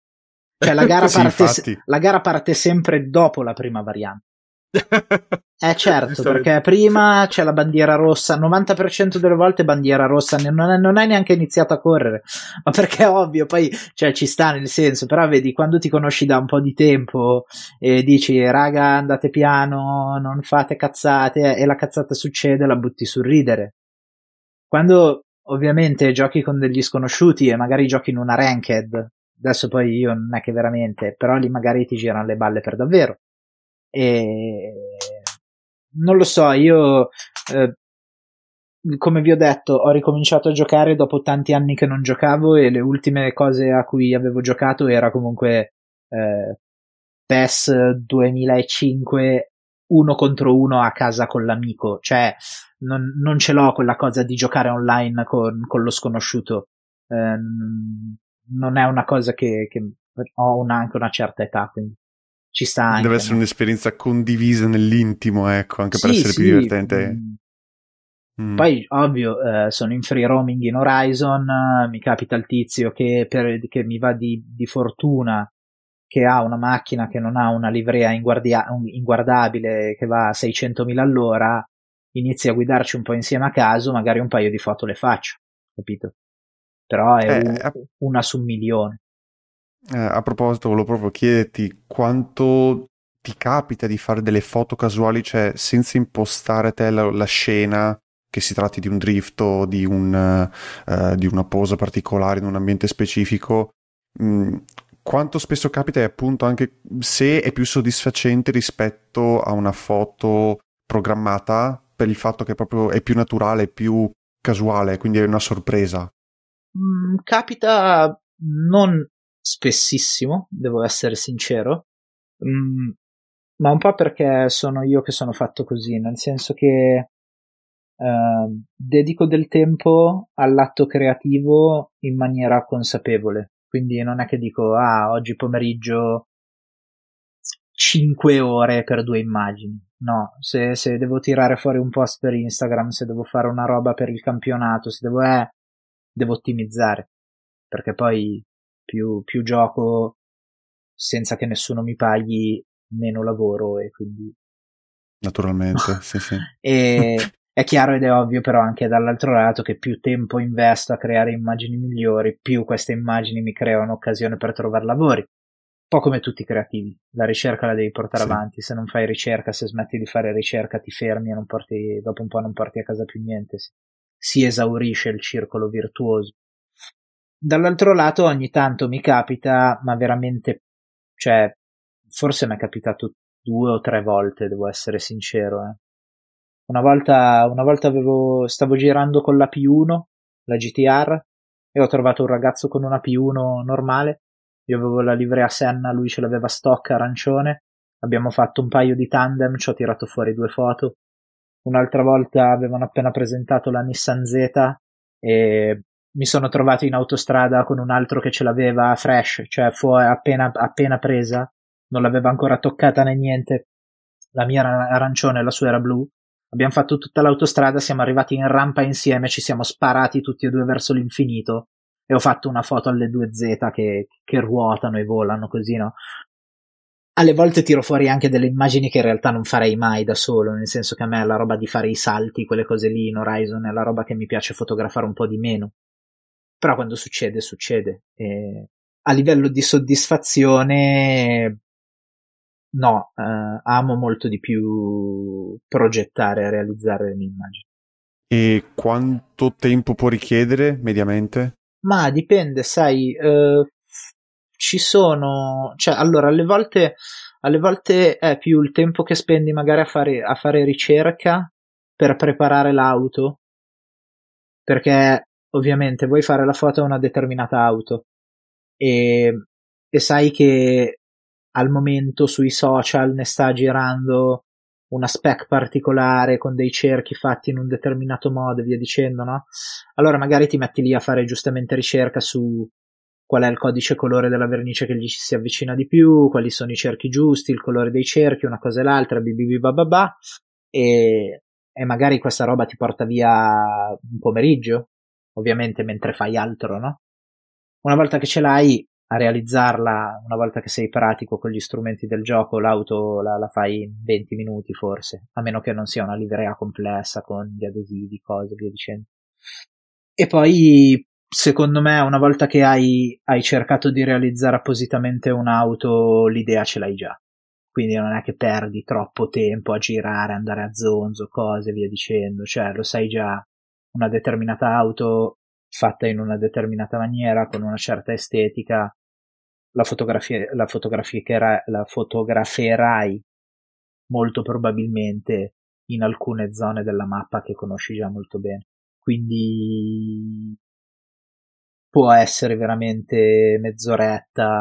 Speaker 2: Cioè la *laughs* gara,
Speaker 4: sì,
Speaker 2: parte, la gara parte sempre dopo la prima variante. *laughs* Eh certo, perché prima c'è la bandiera rossa, 90% delle volte bandiera rossa, non, è, non hai neanche iniziato a correre, *laughs* ma perché è ovvio, poi cioè, ci sta nel senso, però vedi, quando ti conosci da un po' di tempo e dici raga andate piano, non fate cazzate e la cazzata succede, la butti sul ridere. Quando ovviamente giochi con degli sconosciuti e magari giochi in una ranked, adesso poi io non è che veramente, però lì magari ti girano le balle per davvero. E non lo so, io eh, come vi ho detto, ho ricominciato a giocare dopo tanti anni che non giocavo e le ultime cose a cui avevo giocato era comunque eh, PES 2005 uno contro uno a casa con l'amico, cioè non, non ce l'ho quella cosa di giocare online con, con lo sconosciuto. Eh, non è una cosa che, che ho una, anche una certa età, quindi ci sta anche.
Speaker 4: Deve essere no? un'esperienza condivisa nell'intimo, ecco, anche per
Speaker 2: sì,
Speaker 4: essere
Speaker 2: sì.
Speaker 4: più divertente.
Speaker 2: Mm. Poi, ovvio, eh, sono in free roaming in Horizon, eh, mi capita il tizio che, per, che mi va di, di, fortuna, che ha una macchina che non ha una livrea inguardia- inguardabile, che va a 600.000 all'ora, inizi a guidarci un po' insieme a caso, magari un paio di foto le faccio, capito? Però è
Speaker 4: Eh,
Speaker 2: un-
Speaker 4: a-
Speaker 2: una su un milione.
Speaker 4: Eh, a proposito, volevo proprio chiederti quanto ti capita di fare delle foto casuali, cioè senza impostare te la, la scena, che si tratti di un drift o di, un, eh, di una posa particolare in un ambiente specifico. mh, quanto spesso capita e appunto anche se è più soddisfacente rispetto a una foto programmata per il fatto che proprio è più naturale, più casuale, quindi è una sorpresa.
Speaker 2: Mm, capita non spessissimo, devo essere sincero, Mm, ma un po' perché sono io che sono fatto così, nel senso che eh, dedico del tempo all'atto creativo in maniera consapevole. Quindi non è che dico, ah, oggi pomeriggio 5 ore per due immagini. No, se, se devo tirare fuori un post per Instagram, se devo fare una roba per il campionato, se devo, eh, devo ottimizzare. Perché poi più, più gioco senza che nessuno mi paghi, meno lavoro e quindi
Speaker 4: Naturalmente, *laughs* sì, sì.
Speaker 2: e *laughs* è chiaro ed è ovvio però anche dall'altro lato che più tempo investo a creare immagini migliori, più queste immagini mi creano occasione per trovare lavori. Un po' come tutti i creativi, la ricerca la devi portare
Speaker 4: Sì.
Speaker 2: avanti, se non fai ricerca, se smetti di fare ricerca ti fermi e non porti, dopo un po' non porti a casa più niente, si, si esaurisce il circolo virtuoso. Dall'altro lato ogni tanto mi capita, ma veramente, cioè, forse mi è capitato due o tre volte, devo essere sincero, eh. Una volta, una volta avevo, stavo girando con la P1, la GTR, e ho trovato un ragazzo con una P1 normale. Io avevo la livrea Senna, lui ce l'aveva stock arancione. Abbiamo fatto un paio di tandem, ci ho tirato fuori due foto. Un'altra volta avevano appena presentato la Nissan Z e mi sono trovato in autostrada con un altro che ce l'aveva fresh, cioè fu appena, appena presa, non l'aveva ancora toccata né niente. La mia era arancione, la sua era blu. Abbiamo fatto tutta l'autostrada, siamo arrivati in rampa insieme, ci siamo sparati tutti e due verso l'infinito e ho fatto una foto alle due Z che, che ruotano e volano così, no? Alle volte tiro fuori anche delle immagini che in realtà non farei mai da solo, nel senso che a me la roba di fare i salti, quelle cose lì in Horizon, è la roba che mi piace fotografare un po' di meno. Però quando succede, succede. E a livello di soddisfazione no, eh, amo molto di più progettare e realizzare le mie immagini.
Speaker 4: E quanto tempo può richiedere mediamente?
Speaker 2: Ma dipende, sai, eh, ci sono, cioè, allora, alle volte, alle volte è più il tempo che spendi magari a fare, a fare ricerca per preparare l'auto, perché ovviamente vuoi fare la foto a una determinata auto e, e sai che al momento sui social ne sta girando una spec particolare con dei cerchi fatti in un determinato modo e via dicendo, no? Allora magari ti metti lì a fare giustamente ricerca su qual è il codice colore della vernice che gli si avvicina di più, quali sono i cerchi giusti, il colore dei cerchi, una cosa e l'altra, bibibababà, e, e magari questa roba ti porta via un pomeriggio, ovviamente mentre fai altro, no? Una volta che ce l'hai, a realizzarla una volta che sei pratico con gli strumenti del gioco, l'auto la, la, fai in 20 minuti forse, a meno che non sia una livrea complessa con gli adesivi, cose, via dicendo. E poi, secondo me, una volta che hai, hai cercato di realizzare appositamente un'auto, l'idea ce l'hai già. Quindi non è che perdi troppo tempo a girare, andare a zonzo, cose, via dicendo. Cioè, lo sai già, una determinata auto fatta in una determinata maniera, con una certa estetica, la, fotografia, la, fotografia la fotograferai molto probabilmente in alcune zone della mappa che conosci già molto bene. Quindi può essere veramente mezz'oretta,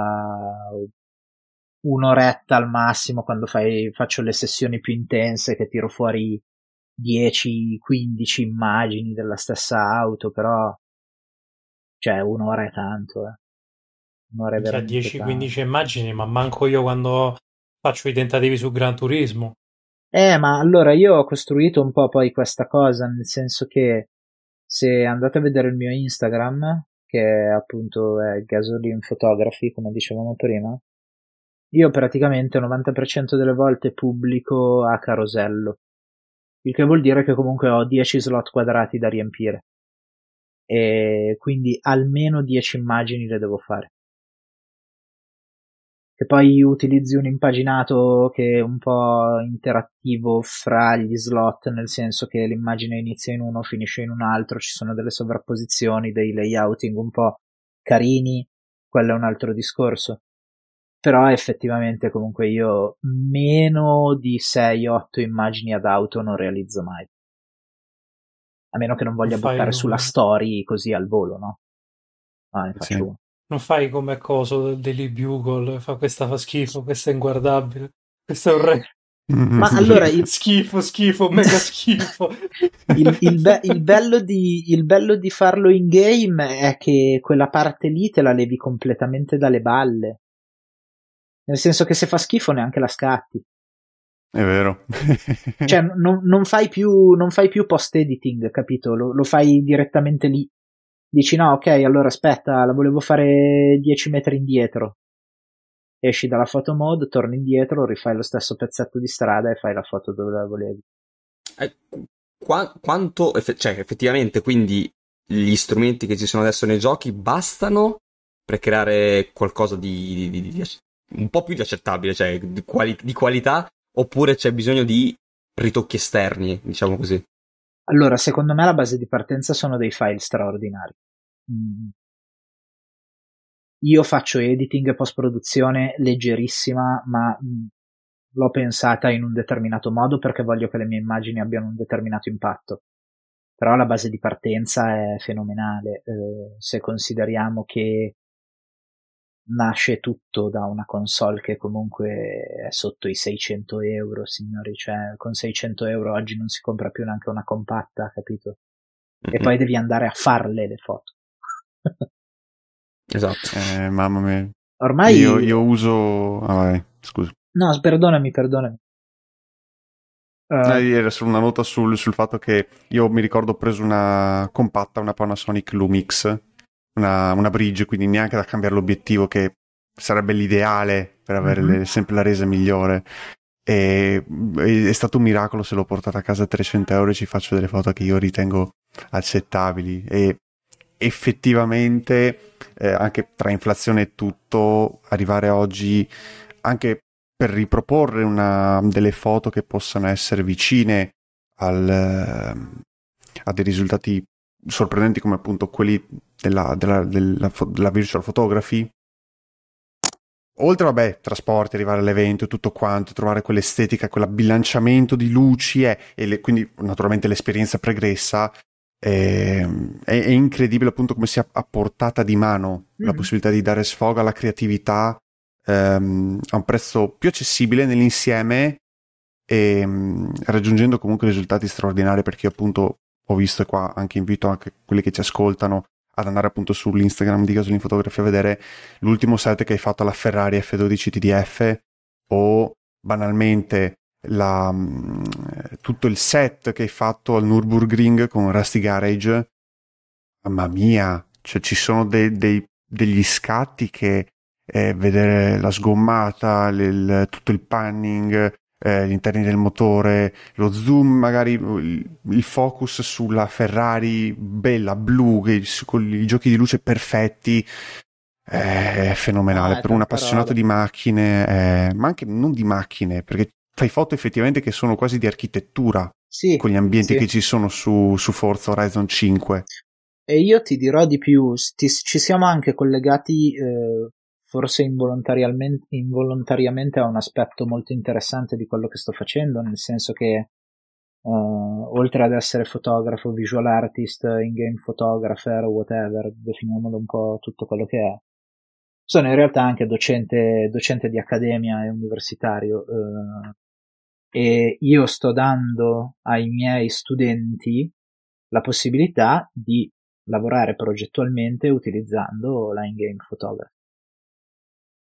Speaker 2: un'oretta al massimo quando fai, faccio le sessioni più intense che tiro fuori 10-15 immagini della stessa auto, però cioè, un'ora è tanto, eh. Un'ora è
Speaker 1: cioè, 10-15 immagini, ma manco io quando faccio i tentativi su Gran Turismo.
Speaker 2: Eh, ma allora io ho costruito un po' poi questa cosa, nel senso che se andate a vedere il mio Instagram, che appunto è Gasoline Photography, come dicevamo prima, io praticamente il 90% delle volte pubblico a carosello, il che vuol dire che comunque ho 10 slot quadrati da riempire e quindi almeno 10 immagini le devo fare. Che poi utilizzi un impaginato che è un po' interattivo fra gli slot, nel senso che l'immagine inizia in uno, finisce in un altro, ci sono delle sovrapposizioni, dei layouting un po' carini, quello è un altro discorso. Però effettivamente comunque io meno di 6-8 immagini ad auto non realizzo mai a meno che non voglia buttare sulla story così al volo, no? Ah, ne faccio sì. uno.
Speaker 1: Non fai come coso Daily Bugle, fa questa fa schifo, questa è inguardabile, questo è orrendo.
Speaker 2: Ma *laughs* allora il...
Speaker 1: schifo, schifo, mega schifo. *laughs*
Speaker 2: il, il, be- il, bello di, il, bello di, farlo in game è che quella parte lì te la levi completamente dalle balle. Nel senso che se fa schifo neanche la scatti.
Speaker 4: È vero.
Speaker 2: cioè, non, non, fai più, non fai più post-editing, capito? Lo, lo, fai direttamente lì. Dici no, ok, allora aspetta, la volevo fare 10 metri indietro. Esci dalla photo mode, torni indietro, rifai lo stesso pezzetto di strada e fai la foto dove la volevi.
Speaker 3: Eh, qua, quanto, cioè, effettivamente, quindi gli strumenti che ci sono adesso nei giochi bastano per creare qualcosa di, di, di, di un po' più di accettabile, cioè di, quali, di qualità oppure c'è bisogno di ritocchi esterni, diciamo così?
Speaker 2: Allora, secondo me la base di partenza sono dei file straordinari. Io faccio editing e post-produzione leggerissima, ma l'ho pensata in un determinato modo perché voglio che le mie immagini abbiano un determinato impatto. Però la base di partenza è fenomenale. Eh, se consideriamo che nasce tutto da una console che comunque è sotto i 600 euro, signori, cioè con 600 euro oggi non si compra più neanche una compatta, capito? Mm-hmm. E poi devi andare a farle le foto.
Speaker 3: Esatto.
Speaker 4: Eh, mamma mia.
Speaker 2: Ormai...
Speaker 4: Io, io uso... Ah, vai, scusa.
Speaker 2: No, perdonami, perdonami.
Speaker 4: Uh, era solo una nota sul, sul, fatto che io mi ricordo ho preso una compatta, una Panasonic Lumix, una, una bridge, quindi neanche da cambiare l'obiettivo che sarebbe l'ideale per avere mm-hmm. le, sempre la resa migliore. E, è stato un miracolo se l'ho portata a casa a 300 euro e ci faccio delle foto che io ritengo accettabili e effettivamente eh, anche tra inflazione e tutto arrivare oggi anche per riproporre una, delle foto che possano essere vicine al, a dei risultati sorprendenti come appunto quelli della, della, della, della virtual photography. Oltre vabbè trasporti arrivare all'evento tutto quanto trovare quell'estetica quell'abbilanciamento di luci eh, e le, quindi naturalmente l'esperienza pregressa è, è, incredibile appunto come sia a portata di mano mm. la possibilità di dare sfogo alla creatività ehm, a un prezzo più accessibile nell'insieme e ehm, raggiungendo comunque risultati straordinari perché io appunto ho visto e qua anche invito anche quelli che ci ascoltano ad andare appunto sull'Instagram di Gasolin Fotografia a vedere l'ultimo set che hai fatto alla Ferrari F12 TDF o banalmente la, mm, tutto il set che hai fatto al Nürburgring con Rusty Garage mamma mia cioè ci sono dei, dei, degli scatti che eh, vedere la sgommata il, tutto il panning eh, gli interni del motore, lo zoom, magari il, il focus sulla Ferrari bella, blu, che, con i giochi di luce perfetti. È fenomenale. Ah, per un appassionato di macchine, eh, ma anche non di macchine, perché fai foto effettivamente che sono quasi di architettura sì, con gli ambienti sì. che ci sono su, su Forza Horizon 5.
Speaker 2: E io ti dirò di più, ti, ci siamo anche collegati eh, forse involontariamente, involontariamente a un aspetto molto interessante di quello che sto facendo, nel senso che uh, oltre ad essere fotografo, visual artist, in-game photographer, whatever, definiamolo un po' tutto quello che è, sono in realtà anche docente, docente di accademia e universitario uh, e io sto dando ai miei studenti la possibilità di lavorare progettualmente utilizzando la in-game photography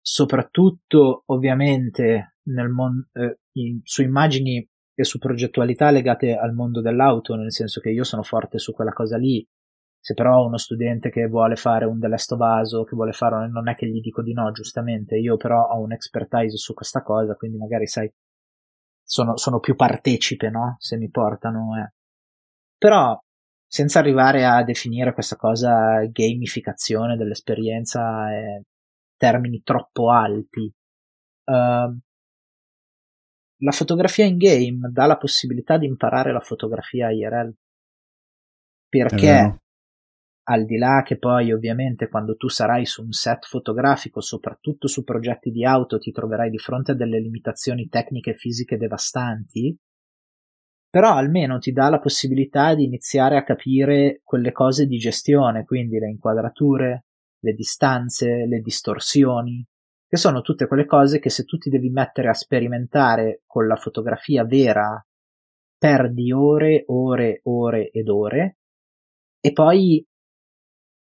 Speaker 2: soprattutto ovviamente mon- eh, in, su immagini e su progettualità legate al mondo dell'auto, nel senso che io sono forte su quella cosa lì. Se però ho uno studente che vuole fare un of Us, che vuole fare, non è che gli dico di no, giustamente, io però ho un expertise su questa cosa, quindi magari sai, sono, sono più partecipe, no? Se mi portano, eh. Però, senza arrivare a definire questa cosa gamificazione dell'esperienza, eh, termini troppo alti. Uh, la fotografia in game dà la possibilità di imparare la fotografia IRL. Perché al di là che poi ovviamente quando tu sarai su un set fotografico, soprattutto su progetti di auto, ti troverai di fronte a delle limitazioni tecniche e fisiche devastanti, però almeno ti dà la possibilità di iniziare a capire quelle cose di gestione, quindi le inquadrature, le distanze, le distorsioni, che sono tutte quelle cose che se tu ti devi mettere a sperimentare con la fotografia vera, perdi ore, ore, ore ed ore, e poi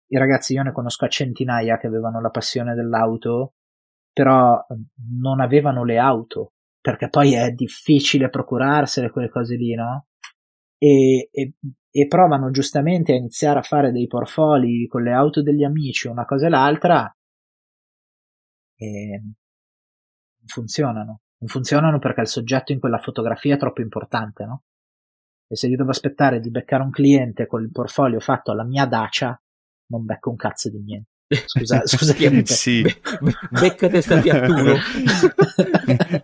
Speaker 2: i ragazzi io ne conosco a centinaia che avevano la passione dell'auto, però non avevano le auto, perché poi è difficile procurarsele quelle cose lì, no? E, e, e provano giustamente a iniziare a fare dei portfoli con le auto degli amici, una cosa e l'altra, e funzionano. Non funzionano perché il soggetto in quella fotografia è troppo importante, no? E se io devo aspettare di beccare un cliente con il portfolio fatto alla mia Dacia, non becco un cazzo di niente. Scusa, *laughs* scusa
Speaker 3: sì. Be- beccate sta piattuno.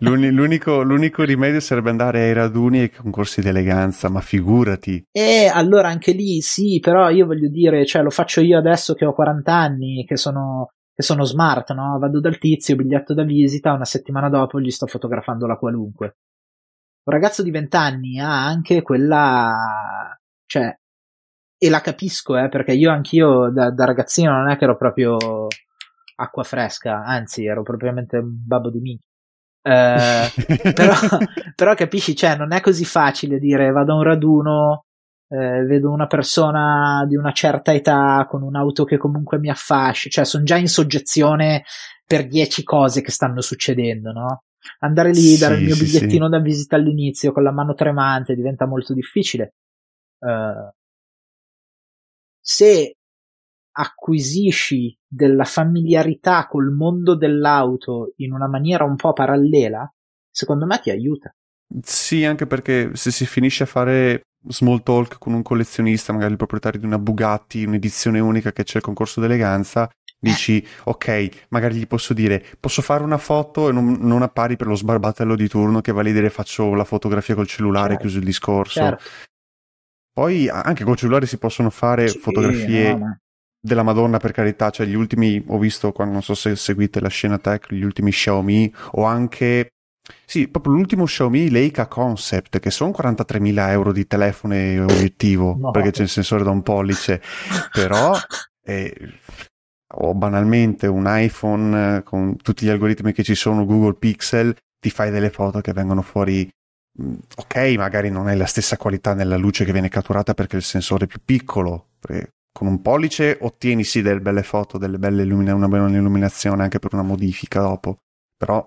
Speaker 3: *laughs*
Speaker 4: l'unico, l'unico, rimedio sarebbe andare ai raduni e ai concorsi d'eleganza, ma figurati.
Speaker 2: E allora anche lì sì, però io voglio dire, cioè lo faccio io adesso che ho 40 anni, che sono, che sono smart, no? Vado dal tizio, biglietto da visita, una settimana dopo gli sto fotografando la qualunque. Un ragazzo di 20 anni ha anche quella, cioè e la capisco, eh, perché io anch'io da, da, ragazzino non è che ero proprio acqua fresca, anzi ero propriamente un babbo di minchia. Eh, *laughs* però, però, capisci, cioè, non è così facile dire vado a un raduno, eh, vedo una persona di una certa età con un'auto che comunque mi affascia, cioè sono già in soggezione per dieci cose che stanno succedendo, no? Andare lì, sì, dare il mio bigliettino sì. da visita all'inizio con la mano tremante diventa molto difficile. Uh, se acquisisci della familiarità col mondo dell'auto in una maniera un po' parallela, secondo me ti aiuta.
Speaker 4: Sì, anche perché se si finisce a fare small talk con un collezionista, magari il proprietario di una Bugatti, un'edizione unica che c'è il concorso d'eleganza, Dici, ok, magari gli posso dire, posso fare una foto e non, non appari per lo sbarbatello di turno che vale dire faccio la fotografia col cellulare,
Speaker 2: Certo.
Speaker 4: chiuso il discorso.
Speaker 2: Certo.
Speaker 4: Poi anche col cellulare si possono fare
Speaker 2: Sì,
Speaker 4: fotografie
Speaker 2: no, ma-
Speaker 4: della Madonna per carità, cioè gli ultimi, ho visto, quando, non so se seguite la scena tech, gli ultimi Xiaomi o anche, sì, proprio l'ultimo Xiaomi Leica Concept, che sono 43.000 euro di telefono e obiettivo,
Speaker 2: No.
Speaker 4: perché c'è il sensore da un pollice, però, eh, o banalmente un iPhone eh, con tutti gli algoritmi che ci sono, Google Pixel, ti fai delle foto che vengono fuori ok, magari non è la stessa qualità nella luce che viene catturata perché il sensore è più piccolo. Con un pollice ottieni sì delle belle foto, delle belle illumina- una bella illuminazione anche per una modifica dopo. Però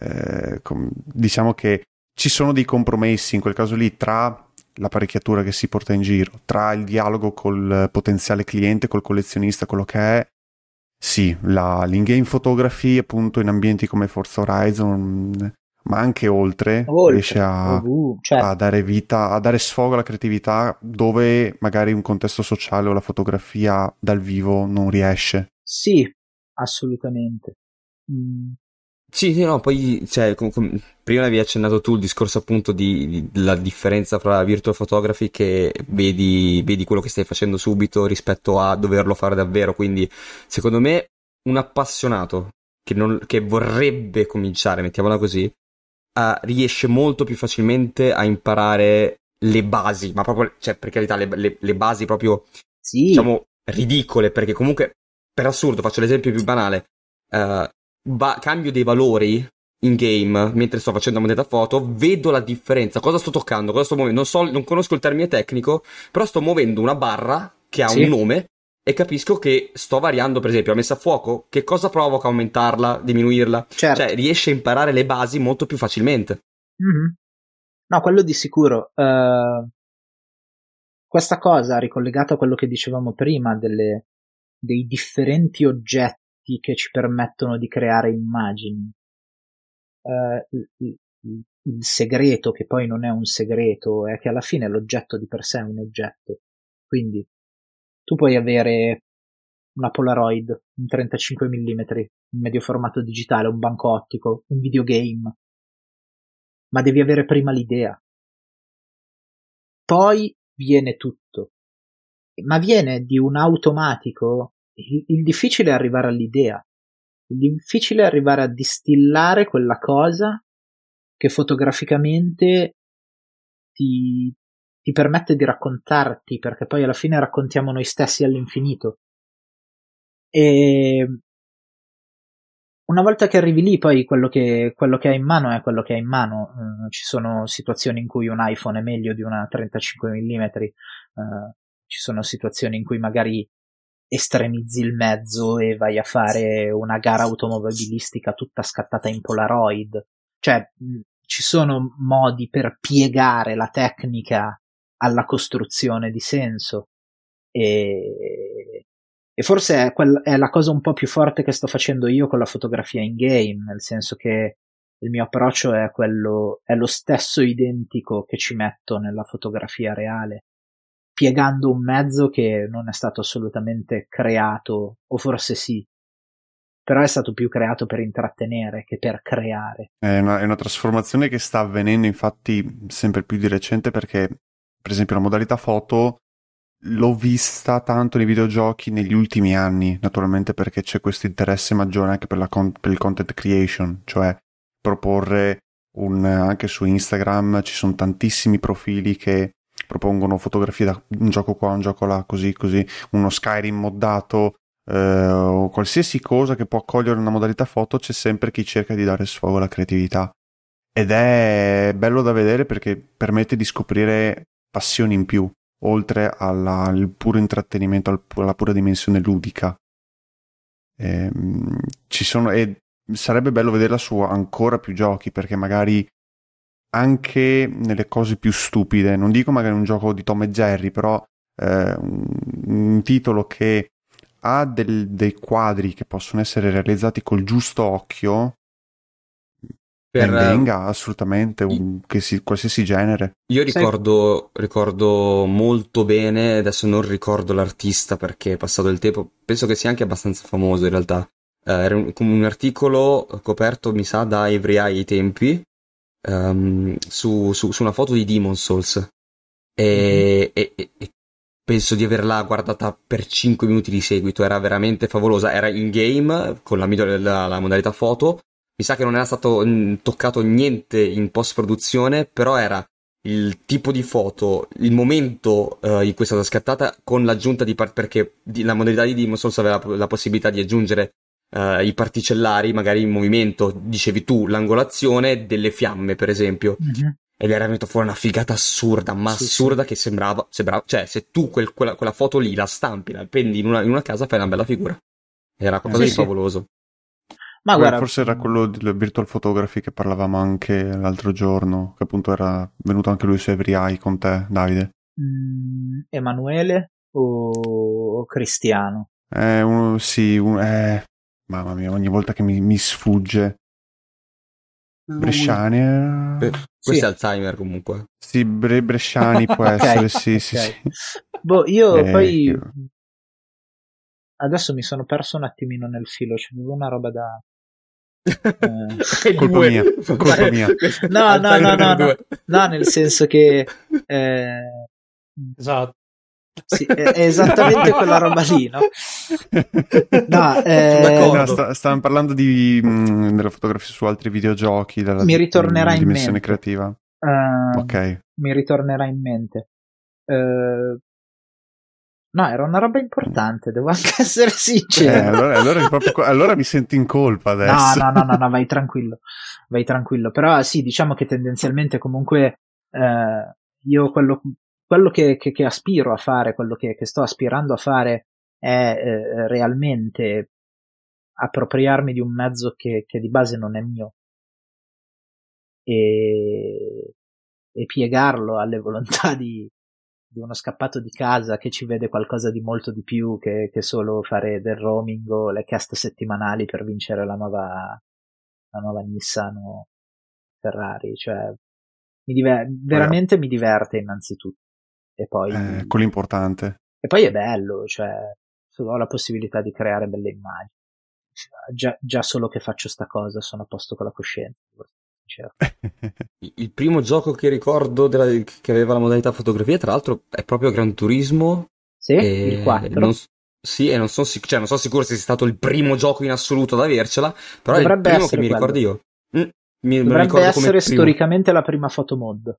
Speaker 4: eh, com- diciamo che ci sono dei compromessi in quel caso lì tra l'apparecchiatura che si porta in giro, tra il dialogo col potenziale cliente, col collezionista, quello che è. Sì, la, l'in-game photography appunto in ambienti come Forza Horizon ma anche oltre,
Speaker 2: Oltre,
Speaker 4: riesce a,
Speaker 2: ovunque, cioè,
Speaker 4: a dare vita, a dare sfogo alla creatività dove magari un contesto sociale o la fotografia dal vivo non riesce.
Speaker 2: sì, assolutamente. Mm,
Speaker 3: Sì, sì, no, poi, cioè, com- com- prima avevi accennato tu il discorso appunto di, di- della differenza fra virtual photography che vedi, vedi quello che stai facendo subito rispetto a doverlo fare davvero, quindi secondo me un appassionato che, non- che vorrebbe cominciare, mettiamola così, eh, riesce molto più facilmente a imparare le basi, ma proprio, cioè, per carità, le, le- le basi proprio
Speaker 2: sì,
Speaker 3: diciamo, ridicole, perché comunque, per assurdo, faccio l'esempio più banale, eh, ba- cambio dei valori in game mentre sto facendo la modalità foto, vedo la differenza, cosa sto toccando, cosa sto muovendo, non so, non conosco il termine tecnico, però sto muovendo una barra che ha
Speaker 2: Sì.
Speaker 3: un nome e capisco che sto variando, per esempio, la messa a fuoco, che cosa provoca aumentarla, diminuirla,
Speaker 2: certo.
Speaker 3: cioè riesce a imparare le basi molto più facilmente.
Speaker 2: Mhm. No, quello di sicuro. Eh, questa cosa, ricollegata a quello che dicevamo prima, delle- dei differenti oggetti che ci permettono di creare immagini. Eh, il, il- il segreto, che poi non è un segreto, è che alla fine l'oggetto di per sé è un oggetto. Quindi tu puoi avere una Polaroid, un 35 mm, un medio formato digitale, un banco ottico, un videogame, ma devi avere prima l'idea. Poi viene tutto. Ma viene di un automatico. Il, il difficile è arrivare all'idea. Il difficile è arrivare a distillare quella cosa che fotograficamente ti, ti permette di raccontarti, perché poi alla fine raccontiamo noi stessi all'infinito. E una volta che arrivi lì, poi quello che, quello che hai in mano è quello che hai in mano. Eh, ci sono situazioni in cui un iPhone è meglio di una 35 mm, eh, ci sono situazioni in cui magari estremizzi il mezzo e vai a fare una gara automobilistica tutta scattata in Polaroid. Cioè, mh, ci sono modi per piegare la tecnica alla costruzione di senso. E, e forse è, quel- è la cosa un po' più forte che sto facendo io con la fotografia in game, nel senso che il mio approccio è quello, è lo stesso identico che ci metto nella fotografia reale, piegando un mezzo che non è stato assolutamente creato, o forse sì, però è stato più creato per intrattenere che per creare.
Speaker 4: È una, è una trasformazione che sta avvenendo infatti sempre più di recente perché, per esempio, la modalità foto l'ho vista tanto nei videogiochi negli ultimi anni, naturalmente perché c'è questo interesse maggiore anche per, con- per il content creation, cioè proporre un, anche su Instagram ci sono tantissimi profili che propongono fotografie da un gioco qua, un gioco là, così, così, uno Skyrim moddato, eh, o qualsiasi cosa che può accogliere una modalità foto, c'è sempre chi cerca di dare sfogo alla creatività. Ed è bello da vedere perché permette di scoprire passioni in più, oltre alla- al puro intrattenimento, alla pura dimensione ludica. Ehm, ci sono, e sarebbe bello vederla su ancora più giochi, perché magari anche nelle cose più stupide, non dico magari un gioco di Tom e Jerry, però eh, un, un titolo che ha del- dei quadri che possono essere realizzati col giusto occhio,
Speaker 3: Per,
Speaker 4: Venga, assolutamente, un, che si, qualsiasi genere.
Speaker 3: Io ricordo, ricordo molto bene, adesso non ricordo l'artista perché è passato il tempo, penso che sia anche abbastanza famoso in realtà. Eh, era un, come un articolo coperto, mi sa, da Every Eye ai tempi, um, su, su, su, una foto di Demon Souls. E, mm-hmm. e, e, e, penso di averla guardata per 5 minuti di seguito, era veramente favolosa. Era in game con la, la, la modalità foto mi sa che non era stato mm, toccato niente in post produzione, però era il tipo di foto, il momento uh, in cui è stata scattata con l'aggiunta di part- perché di, la modalità di Demon Souls aveva la, la possibilità di aggiungere uh, i particellari, magari in movimento, dicevi tu, l'angolazione delle fiamme, per esempio. Mm-hmm. Ed era venuta fuori una figata assurda, ma sì, assurda sì. che sembrava, sembrava, cioè, se tu quel, quella, quella, foto lì la stampi, la appendi in una, in una, casa, fai una bella figura. Era qualcosa eh, sì, di favoloso.
Speaker 4: Ma guarda, forse era quello del virtual photography che parlavamo anche l'altro giorno, che appunto era venuto anche lui su Every Eye con te, Davide.
Speaker 2: Mm, Emanuele o Cristiano?
Speaker 4: Eh, uno, sì, un, eh, mamma mia, ogni volta che mi, mi sfugge. Bresciani. Eh...
Speaker 3: Beh, questo sì. è Alzheimer comunque.
Speaker 4: Sì, Bre- Bresciani può *laughs* essere, sì, okay. sì, sì.
Speaker 2: Boh, io eh, poi... Che... Adesso mi sono perso un attimino nel filo, c'avevo una roba da,
Speaker 4: eh, *laughs* colpa mia, colpa mia.
Speaker 2: No, no, no, no, no, no, nel senso che eh,
Speaker 1: esatto.
Speaker 2: Sì, è esattamente *laughs* quella roba lì, no?
Speaker 4: No, eh... no st- stavamo parlando di, mh, mm, della fotografia su altri videogiochi, della
Speaker 2: mi ritornerà in
Speaker 4: mente. creativa.
Speaker 2: Uh,
Speaker 4: ok.
Speaker 2: Mi ritornerà in mente. Uh, No, era una roba importante, devo anche *laughs* essere sincero.
Speaker 4: Eh, allora, allora, proprio, allora, mi sento in colpa adesso.
Speaker 2: No, no, no, no, no, *laughs* vai tranquillo, vai tranquillo. Però sì, diciamo che tendenzialmente comunque eh, io quello, quello che, che, che, aspiro a fare, quello che, che sto aspirando a fare è eh, realmente appropriarmi di un mezzo che, che di base non è mio e, e piegarlo alle volontà di, di uno scappato di casa che ci vede qualcosa di molto di più che, che solo fare del roaming o le cast settimanali per vincere la nuova, la nuova Nissan o Ferrari. Cioè, mi diver- veramente mi diverte innanzitutto. E poi...
Speaker 4: Eh, quello importante.
Speaker 2: E poi è bello, cioè, ho la possibilità di creare belle immagini. Già, già solo che faccio sta cosa sono a posto con la coscienza.
Speaker 3: Il primo gioco che ricordo della, che aveva la modalità fotografia, tra l'altro, è proprio Gran Turismo.
Speaker 2: Sì, il 4.
Speaker 3: Non, sì, e non sono, cioè, non sono sicuro se sia stato il primo gioco in assoluto ad avercela, però Dovrebbe è il primo che mi ricordo io. Mm,
Speaker 2: mi, Dovrebbe essere storicamente la prima fotomod.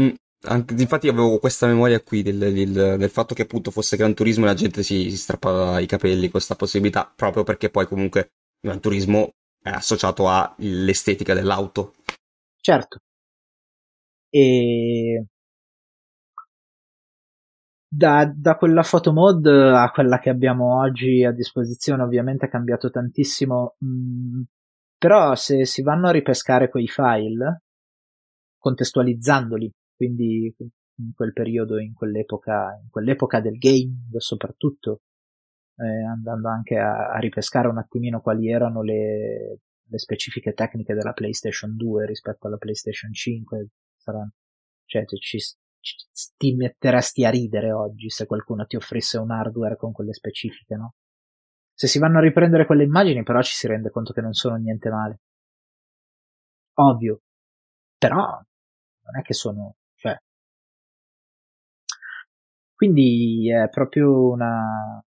Speaker 3: Mm, anche, infatti avevo questa memoria qui del, del, del, fatto che appunto fosse Gran Turismo e la gente si, si strappava i capelli con questa possibilità, proprio perché poi comunque Gran Turismo è associato all'estetica dell'auto.
Speaker 2: Certo. E da, da quella mod a quella che abbiamo oggi a disposizione ovviamente è cambiato tantissimo, mm, però se si vanno a ripescare quei file, contestualizzandoli, quindi in quel periodo, in quell'epoca, in quell'epoca del game soprattutto, eh, andando anche a, a, ripescare un attimino quali erano le, le, specifiche tecniche della PlayStation 2 rispetto alla PlayStation 5. Saranno, cioè, ci, ci, ti metteresti a ridere oggi se qualcuno ti offrisse un hardware con quelle specifiche, no? Se si vanno a riprendere quelle immagini, però ci si rende conto che non sono niente male. Ovvio. Però non è che sono, cioè, quindi è proprio una,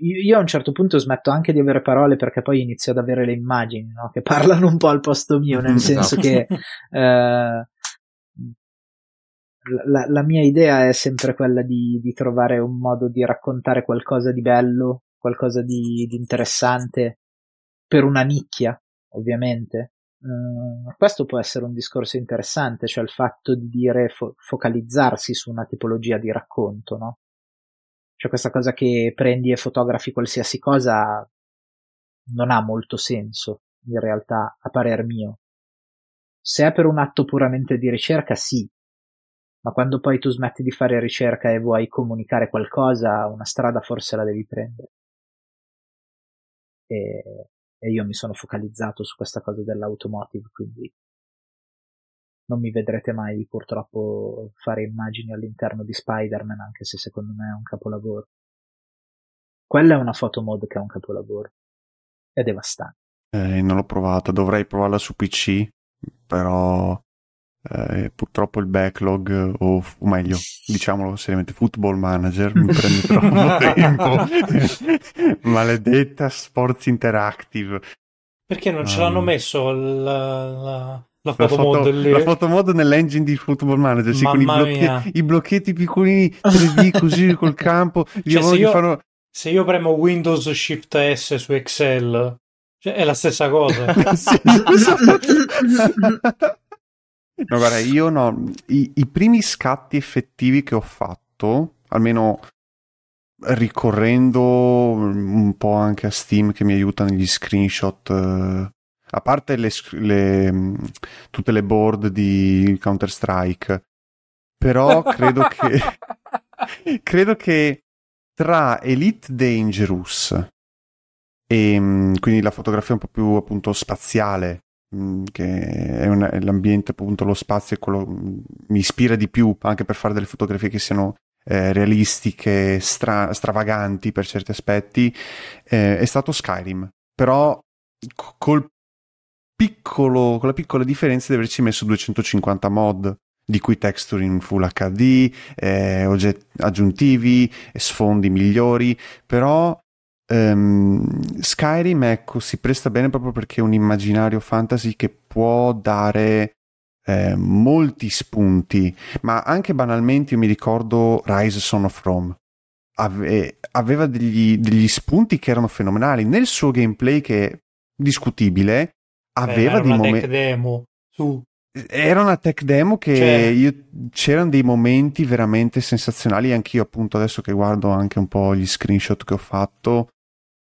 Speaker 2: io a un certo punto smetto anche di avere parole perché poi inizio ad avere le immagini no? che parlano un po' al posto mio, nel senso che *laughs* eh, la, la, mia idea è sempre quella di, di, trovare un modo di raccontare qualcosa di bello, qualcosa di, di interessante per una nicchia, ovviamente. Uh, questo può essere un discorso interessante, cioè il fatto di dire fo- focalizzarsi su una tipologia di racconto, no? Cioè questa cosa che prendi e fotografi qualsiasi cosa non ha molto senso, in realtà, a parer mio. Se è per un atto puramente di ricerca, sì. Ma quando poi tu smetti di fare ricerca e vuoi comunicare qualcosa, una strada forse la devi prendere. E, e io mi sono focalizzato su questa cosa dell'automotive, quindi non mi vedrete mai purtroppo fare immagini all'interno di Spider-Man, anche se secondo me è un capolavoro. Quella è una foto mod che è un capolavoro. È devastante.
Speaker 4: Eh, non l'ho provata, dovrei provarla su PC, però eh, purtroppo il backlog, o, o, meglio, diciamolo seriamente, Football Manager mi *laughs* prende troppo tempo. *laughs* Maledetta Sports Interactive.
Speaker 1: Perché non ce l'hanno messo la, la, la foto,
Speaker 4: la
Speaker 1: mod lì?
Speaker 4: La foto mod nell'engine di Football Manager, sì, con i, blocche, i, blocchetti piccolini 3D *laughs* così col campo.
Speaker 1: Cioè, se, io, fanno... se io premo Windows Shift S su Excel, cioè, è la stessa cosa. *laughs*
Speaker 4: No, guarda, io no, I, i, primi scatti effettivi che ho fatto, almeno ricorrendo un po' anche a Steam che mi aiuta negli screenshot, eh, a parte le, le, tutte le board di Counter Strike, però *laughs* credo che *laughs* credo che tra Elite Dangerous e quindi la fotografia un po' più appunto spaziale Mm, che è, un, è, l'ambiente, appunto, lo spazio è quello mm, mi ispira di più anche per fare delle fotografie che siano eh, realistiche, stra- stravaganti per certi aspetti, eh, è stato Skyrim. Però col piccolo, con la piccola differenza di averci messo 250 mod di cui texture in full HD, eh, oggetti aggiuntivi, sfondi migliori, però Um, Skyrim, ecco, si presta bene proprio perché è un immaginario fantasy che può dare eh, molti spunti, ma anche banalmente io mi ricordo Rise Son of Rome. Ave- aveva degli, degli, spunti che erano fenomenali. Nel suo gameplay, che è discutibile, aveva dei momenti.
Speaker 1: demo. Su.
Speaker 4: Era una tech demo che cioè... io... c'erano dei momenti veramente sensazionali. Anch'io, appunto, adesso che guardo anche un po' gli screenshot che ho fatto,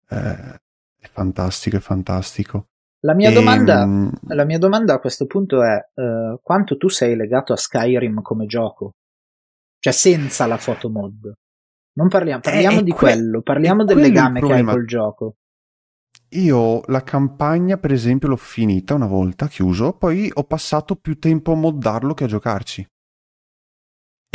Speaker 4: eh, è fantastico, è fantastico.
Speaker 2: La mia, e, domanda, mh... la mia, domanda, a questo punto è uh, quanto tu sei legato a Skyrim come gioco? Cioè senza la foto mod. Non parliamo, parliamo di que- quello, parliamo del legame che hai col gioco.
Speaker 4: Io la campagna, per esempio, l'ho finita una volta, chiuso, poi ho passato più tempo a moddarlo che a giocarci.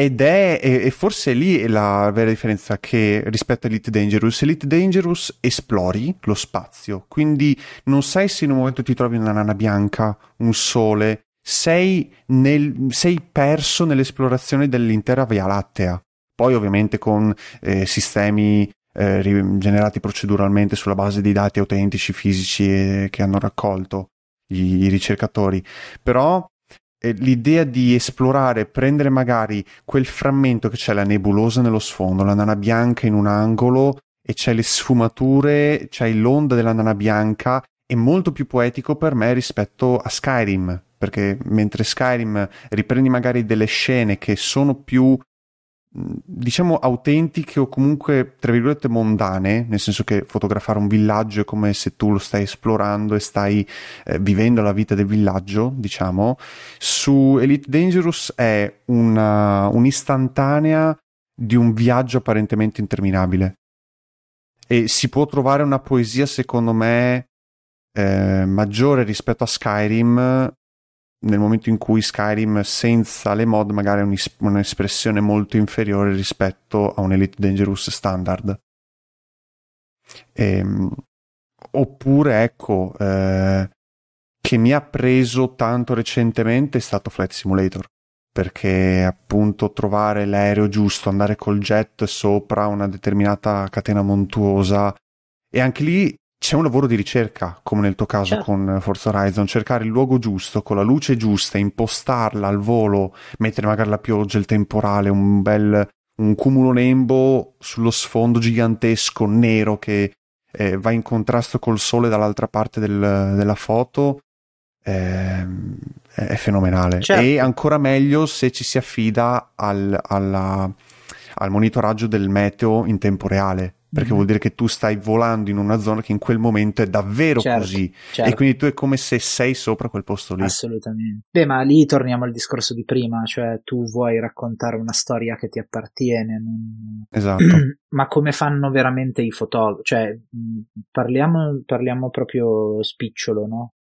Speaker 4: Ed è, e forse lì è la vera differenza che rispetto a Elite Dangerous. Elite Dangerous esplori lo spazio, quindi non sai se in un momento ti trovi una nana bianca, un sole, sei, nel, sei perso nell'esplorazione dell'intera Via Lattea. Poi ovviamente con eh, sistemi eh, generati proceduralmente sulla base dei dati autentici fisici eh, che hanno raccolto i, i ricercatori. Però l'idea di esplorare, prendere magari quel frammento che c'è la nebulosa nello sfondo, la nana bianca in un angolo e c'è le sfumature, c'è l'onda della nana bianca, è molto più poetico per me rispetto a Skyrim, perché mentre Skyrim riprendi magari delle scene che sono più diciamo autentiche o comunque tra virgolette mondane, nel senso che fotografare un villaggio è come se tu lo stai esplorando e stai eh, vivendo la vita del villaggio, diciamo. Su Elite Dangerous è una, un'istantanea di un viaggio apparentemente interminabile. E si può trovare una poesia, secondo me, eh, maggiore rispetto a Skyrim nel momento in cui Skyrim senza le mod magari ha un'espressione molto inferiore rispetto a un Elite Dangerous standard. Ehm, oppure ecco, eh, che mi ha preso tanto recentemente è stato Flight Simulator perché appunto trovare l'aereo giusto, andare col jet sopra una determinata catena montuosa e anche lì c'è un lavoro di ricerca, come nel tuo caso certo. con Forza Horizon, cercare il luogo giusto, con la luce giusta, impostarla al volo, mettere magari la pioggia, il temporale, un bel un cumulo nembo sullo sfondo gigantesco nero che eh, va in contrasto col sole dall'altra parte del, della foto. Eh, è fenomenale. Certo. E ancora meglio se ci si affida al, alla, al monitoraggio del meteo in tempo reale perché mm. vuol dire che tu stai volando in una zona che in quel momento è davvero certo, così certo. e quindi tu è come se sei sopra quel posto lì.
Speaker 2: Assolutamente. Beh, ma lì torniamo al discorso di prima, cioè tu vuoi raccontare una storia che ti appartiene. Non... *clears throat*
Speaker 4: Esatto.
Speaker 2: ma come fanno veramente i fotografi? Cioè, parliamo, parliamo proprio spicciolo, no?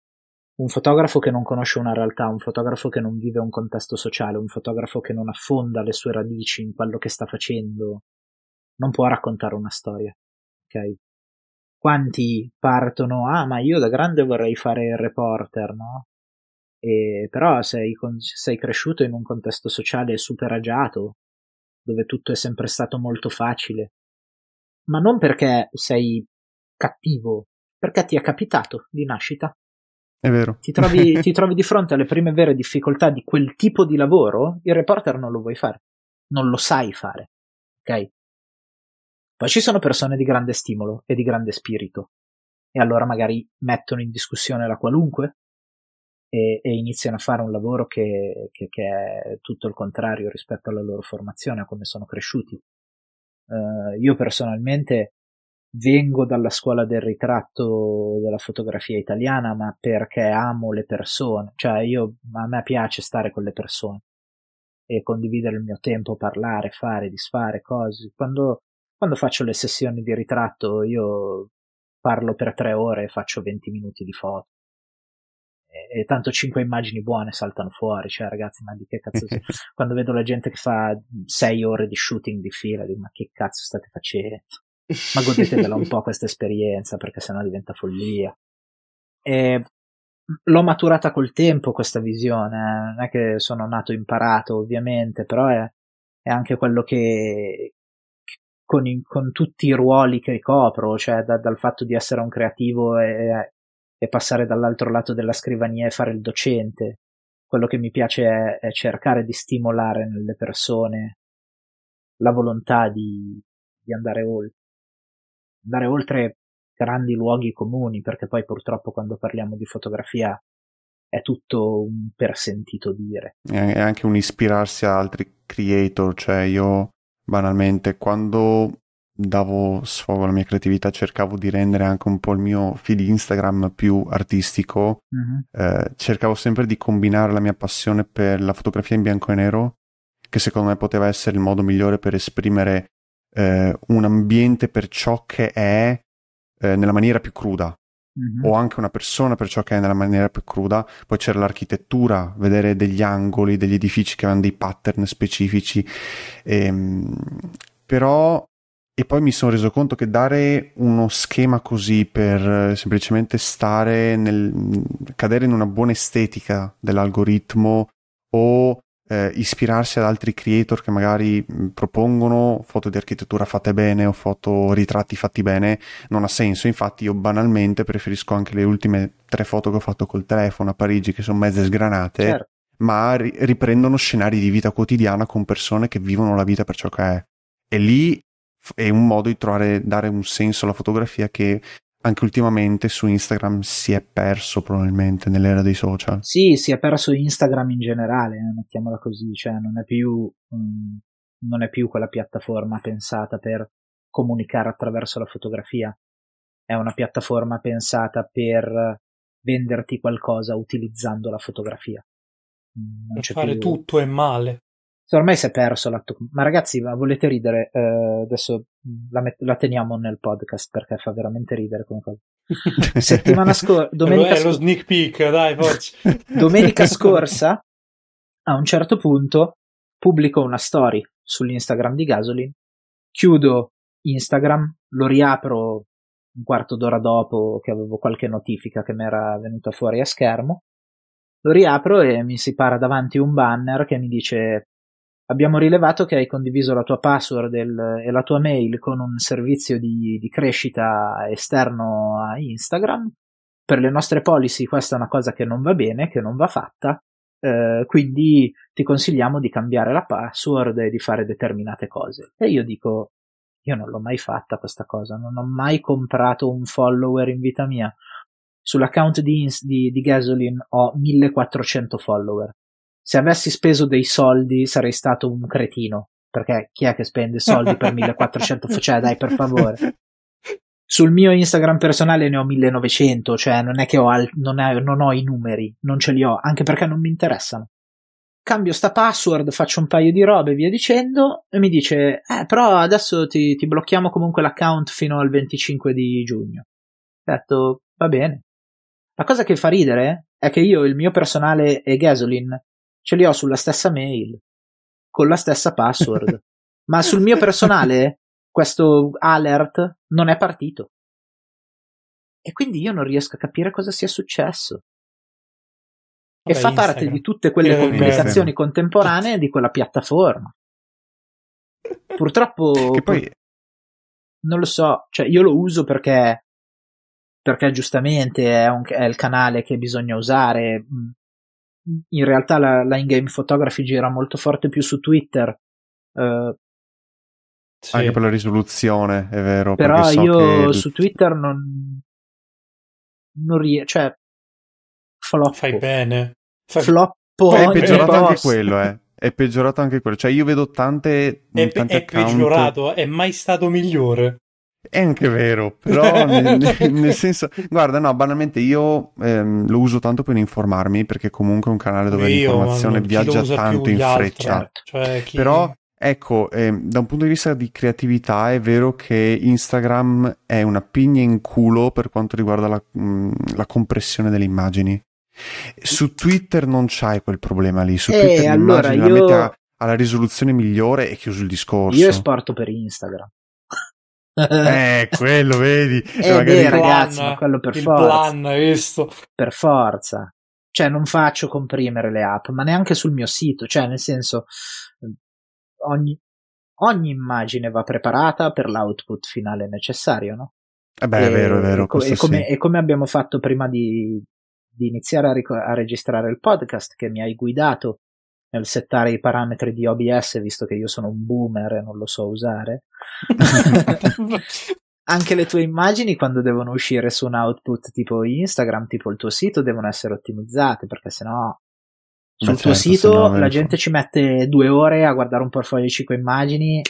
Speaker 2: Un fotografo che non conosce una realtà, un fotografo che non vive un contesto sociale, un fotografo che non affonda le sue radici in quello che sta facendo, non può raccontare una storia. Ok? Quanti partono, ah, ma io da grande vorrei fare il reporter, no? E, però sei, sei cresciuto in un contesto sociale super agiato, dove tutto è sempre stato molto facile. Ma non perché sei cattivo, perché ti è capitato di nascita.
Speaker 4: È vero.
Speaker 2: Ti trovi, *laughs* ti trovi di fronte alle prime vere difficoltà di quel tipo di lavoro, il reporter non lo vuoi fare, non lo sai fare. Ok? Poi ci sono persone di grande stimolo e di grande spirito, e allora magari mettono in discussione la qualunque e, e iniziano a fare un lavoro che, che, che, è tutto il contrario rispetto alla loro formazione, a come sono cresciuti. Uh, io personalmente vengo dalla scuola del ritratto della fotografia italiana, ma perché amo le persone, cioè io, a me piace stare con le persone e condividere il mio tempo, parlare, fare, disfare cose. Quando quando faccio le sessioni di ritratto io parlo per tre ore e faccio 20 minuti di foto. E, e tanto cinque immagini buone saltano fuori, cioè ragazzi, ma di che cazzo. *laughs* Quando vedo la gente che fa sei ore di shooting di fila, dico ma che cazzo state facendo? Ma godetevela un po' questa esperienza perché sennò diventa follia. E l'ho maturata col tempo questa visione, eh. non è che sono nato imparato ovviamente, però è, è anche quello che, con, i, con, tutti i ruoli che ricopro, cioè da, dal fatto di essere un creativo e, e, passare dall'altro lato della scrivania e fare il docente. Quello che mi piace è, è cercare di stimolare nelle persone la volontà di, di andare oltre. Andare oltre grandi luoghi comuni, perché poi purtroppo quando parliamo di fotografia è tutto un persentito dire.
Speaker 4: È anche un ispirarsi a altri creator, cioè io banalmente quando davo sfogo alla mia creatività cercavo di rendere anche un po' il mio feed Instagram più artistico uh-huh. eh, cercavo sempre di combinare la mia passione per la fotografia in bianco e nero che secondo me poteva essere il modo migliore per esprimere eh, un ambiente per ciò che è eh, nella maniera più cruda mm-hmm. o anche una persona per ciò che è nella maniera più cruda. Poi c'era l'architettura, vedere degli angoli, degli edifici che avevano dei pattern specifici. Ehm, però e poi mi sono reso conto che dare uno schema così per semplicemente stare nel cadere in una buona estetica dell'algoritmo o eh, ispirarsi ad altri creator che magari propongono foto di architettura fatte bene o foto ritratti fatti bene non ha senso infatti io banalmente preferisco anche le ultime tre foto che ho fatto col telefono a Parigi che sono mezze sgranate certo. ma ri- riprendono scenari di vita quotidiana con persone che vivono la vita per ciò che è e lì è un modo di trovare, dare un senso alla fotografia che anche ultimamente su Instagram si è perso probabilmente nell'era dei social.
Speaker 2: Sì, si è perso Instagram in generale, eh, mettiamola così, cioè non è più, um, non è più quella piattaforma pensata per comunicare attraverso la fotografia, è una piattaforma pensata per venderti qualcosa utilizzando la fotografia.
Speaker 1: Non per fare più... tutto è male
Speaker 2: ormai si è perso l'atto. Ma ragazzi, ma volete ridere? Eh, adesso la, met- la, teniamo nel podcast perché fa veramente ridere come cosa. *laughs* Settimana scorsa, domenica
Speaker 1: è lo sneak peek, dai, forza. *laughs*
Speaker 2: domenica scorsa, a un certo punto, pubblico una story sull'Instagram di Gasolin, chiudo Instagram, lo riapro un quarto d'ora dopo che avevo qualche notifica che mi era venuta fuori a schermo, lo riapro e mi si para davanti un banner che mi dice Abbiamo rilevato che hai condiviso la tua password e la tua mail con un servizio di, di crescita esterno a Instagram. Per le nostre policy questa è una cosa che non va bene, che non va fatta, eh, quindi ti consigliamo di cambiare la password e di fare determinate cose. E io dico, io non l'ho mai fatta questa cosa, non ho mai comprato un follower in vita mia. Sull'account di, di, di Gasoline ho 1400 follower se avessi speso dei soldi sarei stato un cretino. perché chi è che spende soldi per *laughs* 1400 cioè dai per favore. Sul mio Instagram personale ne ho 1900 cioè non è che ho, al- non, è- non ho i numeri non ce li ho anche perché non mi interessano. Cambio sta password faccio un paio di robe e via dicendo e mi dice eh però adesso ti, ti blocchiamo comunque l'account fino al 25 di giugno. Ho detto va bene. La cosa che fa ridere è che io il mio personale e Gasoline ce li ho sulla stessa mail, con la stessa password. *laughs* Ma sul mio personale questo alert non è partito. E quindi io non riesco a capire cosa sia successo. e
Speaker 1: Vabbè,
Speaker 2: fa parte
Speaker 1: Instagram.
Speaker 2: di tutte quelle
Speaker 1: del
Speaker 2: comunicazioni
Speaker 4: mezzo.
Speaker 2: contemporanee di quella piattaforma. Purtroppo
Speaker 4: Che poi
Speaker 2: non lo so, cioè io lo uso perché perché giustamente è, un- è il canale che bisogna usare. In realtà la, la in-game photography gira molto forte più su Twitter. eh,
Speaker 1: Sì.
Speaker 4: anche per la risoluzione, è vero.
Speaker 2: però
Speaker 4: so
Speaker 2: io
Speaker 4: che
Speaker 2: su Twitter non non riesco, cioè floppo,
Speaker 1: Fai bene. Fai-
Speaker 2: floppo
Speaker 4: è peggiorato anche quello, eh. È peggiorato anche quello. Cioè, io vedo tante.
Speaker 1: È,
Speaker 4: tanti
Speaker 1: è
Speaker 4: account-
Speaker 1: peggiorato, è mai stato migliore.
Speaker 4: È anche vero, però *laughs* nel, nel- senso, guarda, no, banalmente io ehm, lo uso tanto per informarmi perché comunque è un canale dove
Speaker 1: Io,
Speaker 4: l'informazione viaggia tanto in
Speaker 1: altri?
Speaker 4: freccia.
Speaker 1: Cioè, chi-
Speaker 4: Però, ecco, ehm, da un punto di vista di creatività è vero che Instagram è una pigna in culo per quanto riguarda la, mh, la compressione delle immagini. Su Twitter non c'hai quel problema lì, su
Speaker 2: Eh,
Speaker 4: Twitter
Speaker 2: allora
Speaker 4: l'immagine la
Speaker 2: io-
Speaker 4: metti alla risoluzione migliore e chiuso il discorso.
Speaker 2: Io esporto per Instagram.
Speaker 4: Eh, *laughs* quello, vedi?
Speaker 2: Eh,
Speaker 4: magari-
Speaker 2: beh, ragazzi,
Speaker 1: plan,
Speaker 2: ma quello per
Speaker 1: il
Speaker 2: forza.
Speaker 1: plan, visto?
Speaker 2: per forza. Cioè, non faccio comprimere le app, ma neanche sul mio sito. Cioè, nel senso, ogni, ogni immagine va preparata per l'output finale necessario, no?
Speaker 4: Eh beh, è
Speaker 2: E-
Speaker 4: vero, è vero.
Speaker 2: e co- e, come,
Speaker 4: sì.
Speaker 2: e come abbiamo fatto prima di, di iniziare a, ric- a registrare il podcast, che mi hai guidato nel settare i parametri di OBS, visto che io sono un boomer e non lo so usare. *laughs* Anche le tue immagini, quando devono uscire su un output tipo Instagram, tipo il tuo sito, devono essere ottimizzate, perché sennò sul
Speaker 4: Beh,
Speaker 2: tuo
Speaker 4: certo,
Speaker 2: sito
Speaker 4: sennò vedi
Speaker 2: la gente ci mette due ore a guardare un portfolio di 5 immagini,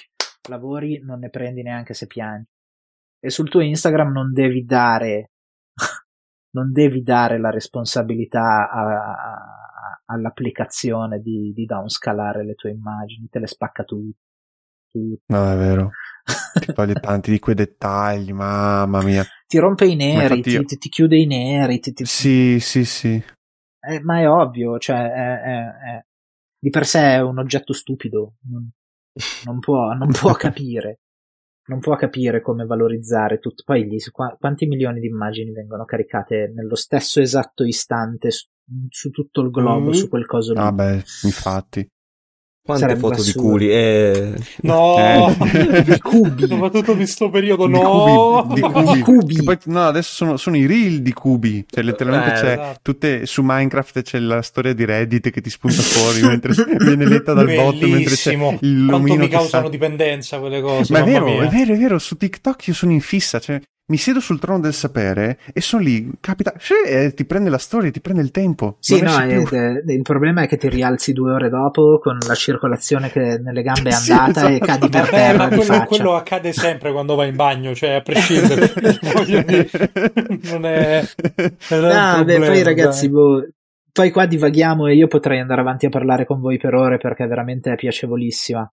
Speaker 2: lavori, non ne prendi neanche se piangi. E sul tuo Instagram non devi dare, *laughs* non devi dare la responsabilità a- a- all'applicazione di, di downscalare le tue immagini, te le spacca tu. tu-
Speaker 4: No, è vero. *laughs* Ti toglie tanti di quei dettagli, mamma mia.
Speaker 2: Ti rompe i neri,
Speaker 4: io-
Speaker 2: ti, ti- ti chiude i neri, ti-
Speaker 4: Sì, sì, sì.
Speaker 2: Eh, ma è ovvio, cioè, è- è- è- di per sé è un oggetto stupido, non, non può, non può *laughs* capire, non può capire come valorizzare tutto. Poi gli, qua- quanti milioni di immagini vengono caricate nello stesso esatto istante su, su tutto il globo,
Speaker 1: Mm.
Speaker 2: su quel coso lì.
Speaker 4: Ah, beh, infatti.
Speaker 3: Quante
Speaker 2: Sarebbe
Speaker 3: foto di
Speaker 2: assurdo.
Speaker 3: culi? Eh...
Speaker 1: No, *laughs*
Speaker 4: Eh.
Speaker 2: Di cubi.
Speaker 1: soprattutto in questo periodo,
Speaker 4: Di
Speaker 1: no.
Speaker 4: cubi, di
Speaker 2: Di
Speaker 4: cubi.
Speaker 2: cubi.
Speaker 4: Che poi, no, adesso sono, sono i reel di cubi. Cioè, letteralmente
Speaker 3: Eh,
Speaker 4: c'è
Speaker 1: esatto.
Speaker 4: tutte su Minecraft c'è la storia di Reddit che ti spunta fuori mentre *laughs* viene letta dal bot mentre c'è il
Speaker 1: Quanto mi causano
Speaker 4: sa-
Speaker 1: dipendenza quelle cose.
Speaker 4: Ma è vero,
Speaker 1: mia.
Speaker 4: è vero, è vero, su TikTok io sono in fissa, cioè mi siedo sul trono del sapere e sono lì, capita, e ti prende la storia, ti prende il tempo.
Speaker 2: Sì, no, eh, eh, il problema è che ti rialzi due ore dopo con la circolazione che nelle gambe è *laughs*
Speaker 4: Sì,
Speaker 2: andata e
Speaker 4: esatto.
Speaker 2: cadi per
Speaker 1: Vabbè,
Speaker 2: terra
Speaker 1: ma
Speaker 2: di
Speaker 1: quello,
Speaker 2: faccia.
Speaker 1: quello accade sempre quando vai in bagno, cioè a prescindere. *laughs* Non è. non è un
Speaker 2: Ah, beh, poi ragazzi, boh, poi qua divaghiamo e io potrei andare avanti a parlare con voi per ore perché veramente è piacevolissima.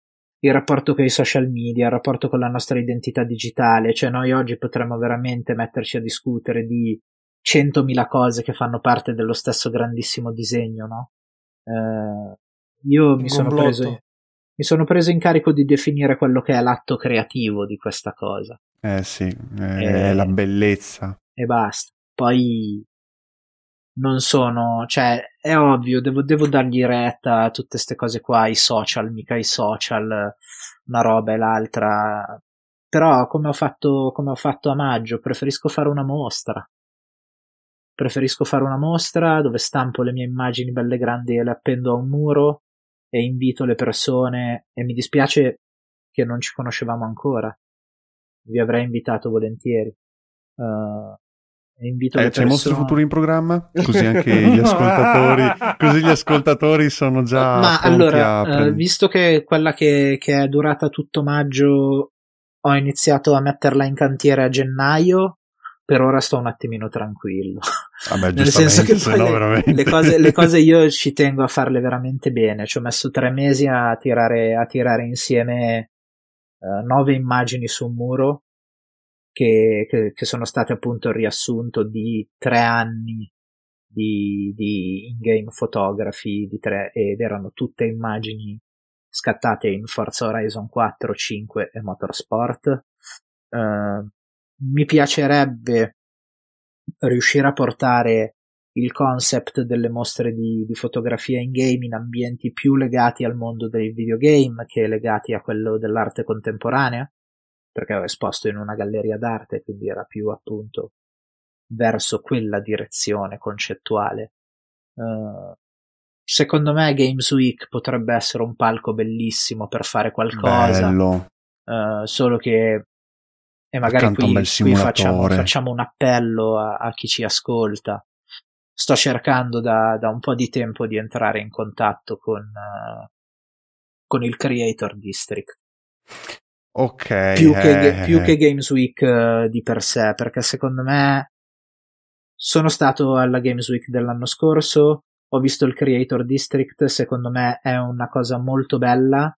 Speaker 2: Il rapporto con i social media, il rapporto con la nostra identità digitale, cioè noi oggi potremmo veramente metterci a discutere di centomila cose che fanno parte dello stesso grandissimo disegno, no? Eh, io mi sono, preso, mi sono preso in carico di definire quello che è l'atto creativo di questa cosa
Speaker 4: Eh sì, è,
Speaker 2: Eh.
Speaker 4: è la bellezza.
Speaker 2: e basta. Poi non sono, cioè, è ovvio, devo, devo dargli retta a tutte queste cose qua, i social, mica i social, una roba e l'altra. Però, come ho fatto, come ho fatto a maggio, preferisco fare una mostra. Preferisco fare una mostra dove stampo le mie immagini belle grandi e le appendo a un muro e invito le persone, e mi dispiace che non ci conoscevamo ancora. Vi avrei invitato volentieri. Uh, invito
Speaker 4: eh, c'è. Mostro Futuro in programma? *laughs* Così anche gli ascoltatori, così gli ascoltatori sono già
Speaker 2: Ma allora, eh, visto che quella che, che è durata tutto maggio ho iniziato a metterla in cantiere a gennaio, per ora sto un attimino tranquillo.
Speaker 4: Vabbè, *laughs*
Speaker 2: Nel senso che poi
Speaker 4: no
Speaker 2: le cose, le cose io ci tengo a farle veramente bene. Ci ho messo tre mesi a tirare, a tirare insieme eh, nove immagini su un muro che, che- che sono state appunto il riassunto di tre anni di, di in-game photography di tre, ed erano tutte immagini scattate in Forza Horizon 4, 5 e Motorsport. Eh, mi piacerebbe riuscire a portare il concept delle mostre di, di fotografia in game in ambienti più legati al mondo dei videogame che legati a quello dell'arte contemporanea, perché ho esposto in una galleria d'arte, quindi era più appunto verso quella direzione concettuale. Eh, secondo me Games Week potrebbe essere un palco bellissimo per fare qualcosa, eh, solo che e magari qui, qui facciamo, facciamo un appello a, a chi ci ascolta. Sto cercando da, da un po' di tempo di entrare in contatto con, eh, con il Creator District
Speaker 4: Ok.
Speaker 2: più, che,
Speaker 4: eh,
Speaker 2: più che Games Week eh, di per sé, perché secondo me sono stato alla Games Week dell'anno scorso, ho visto il Creator District, secondo me è una cosa molto bella,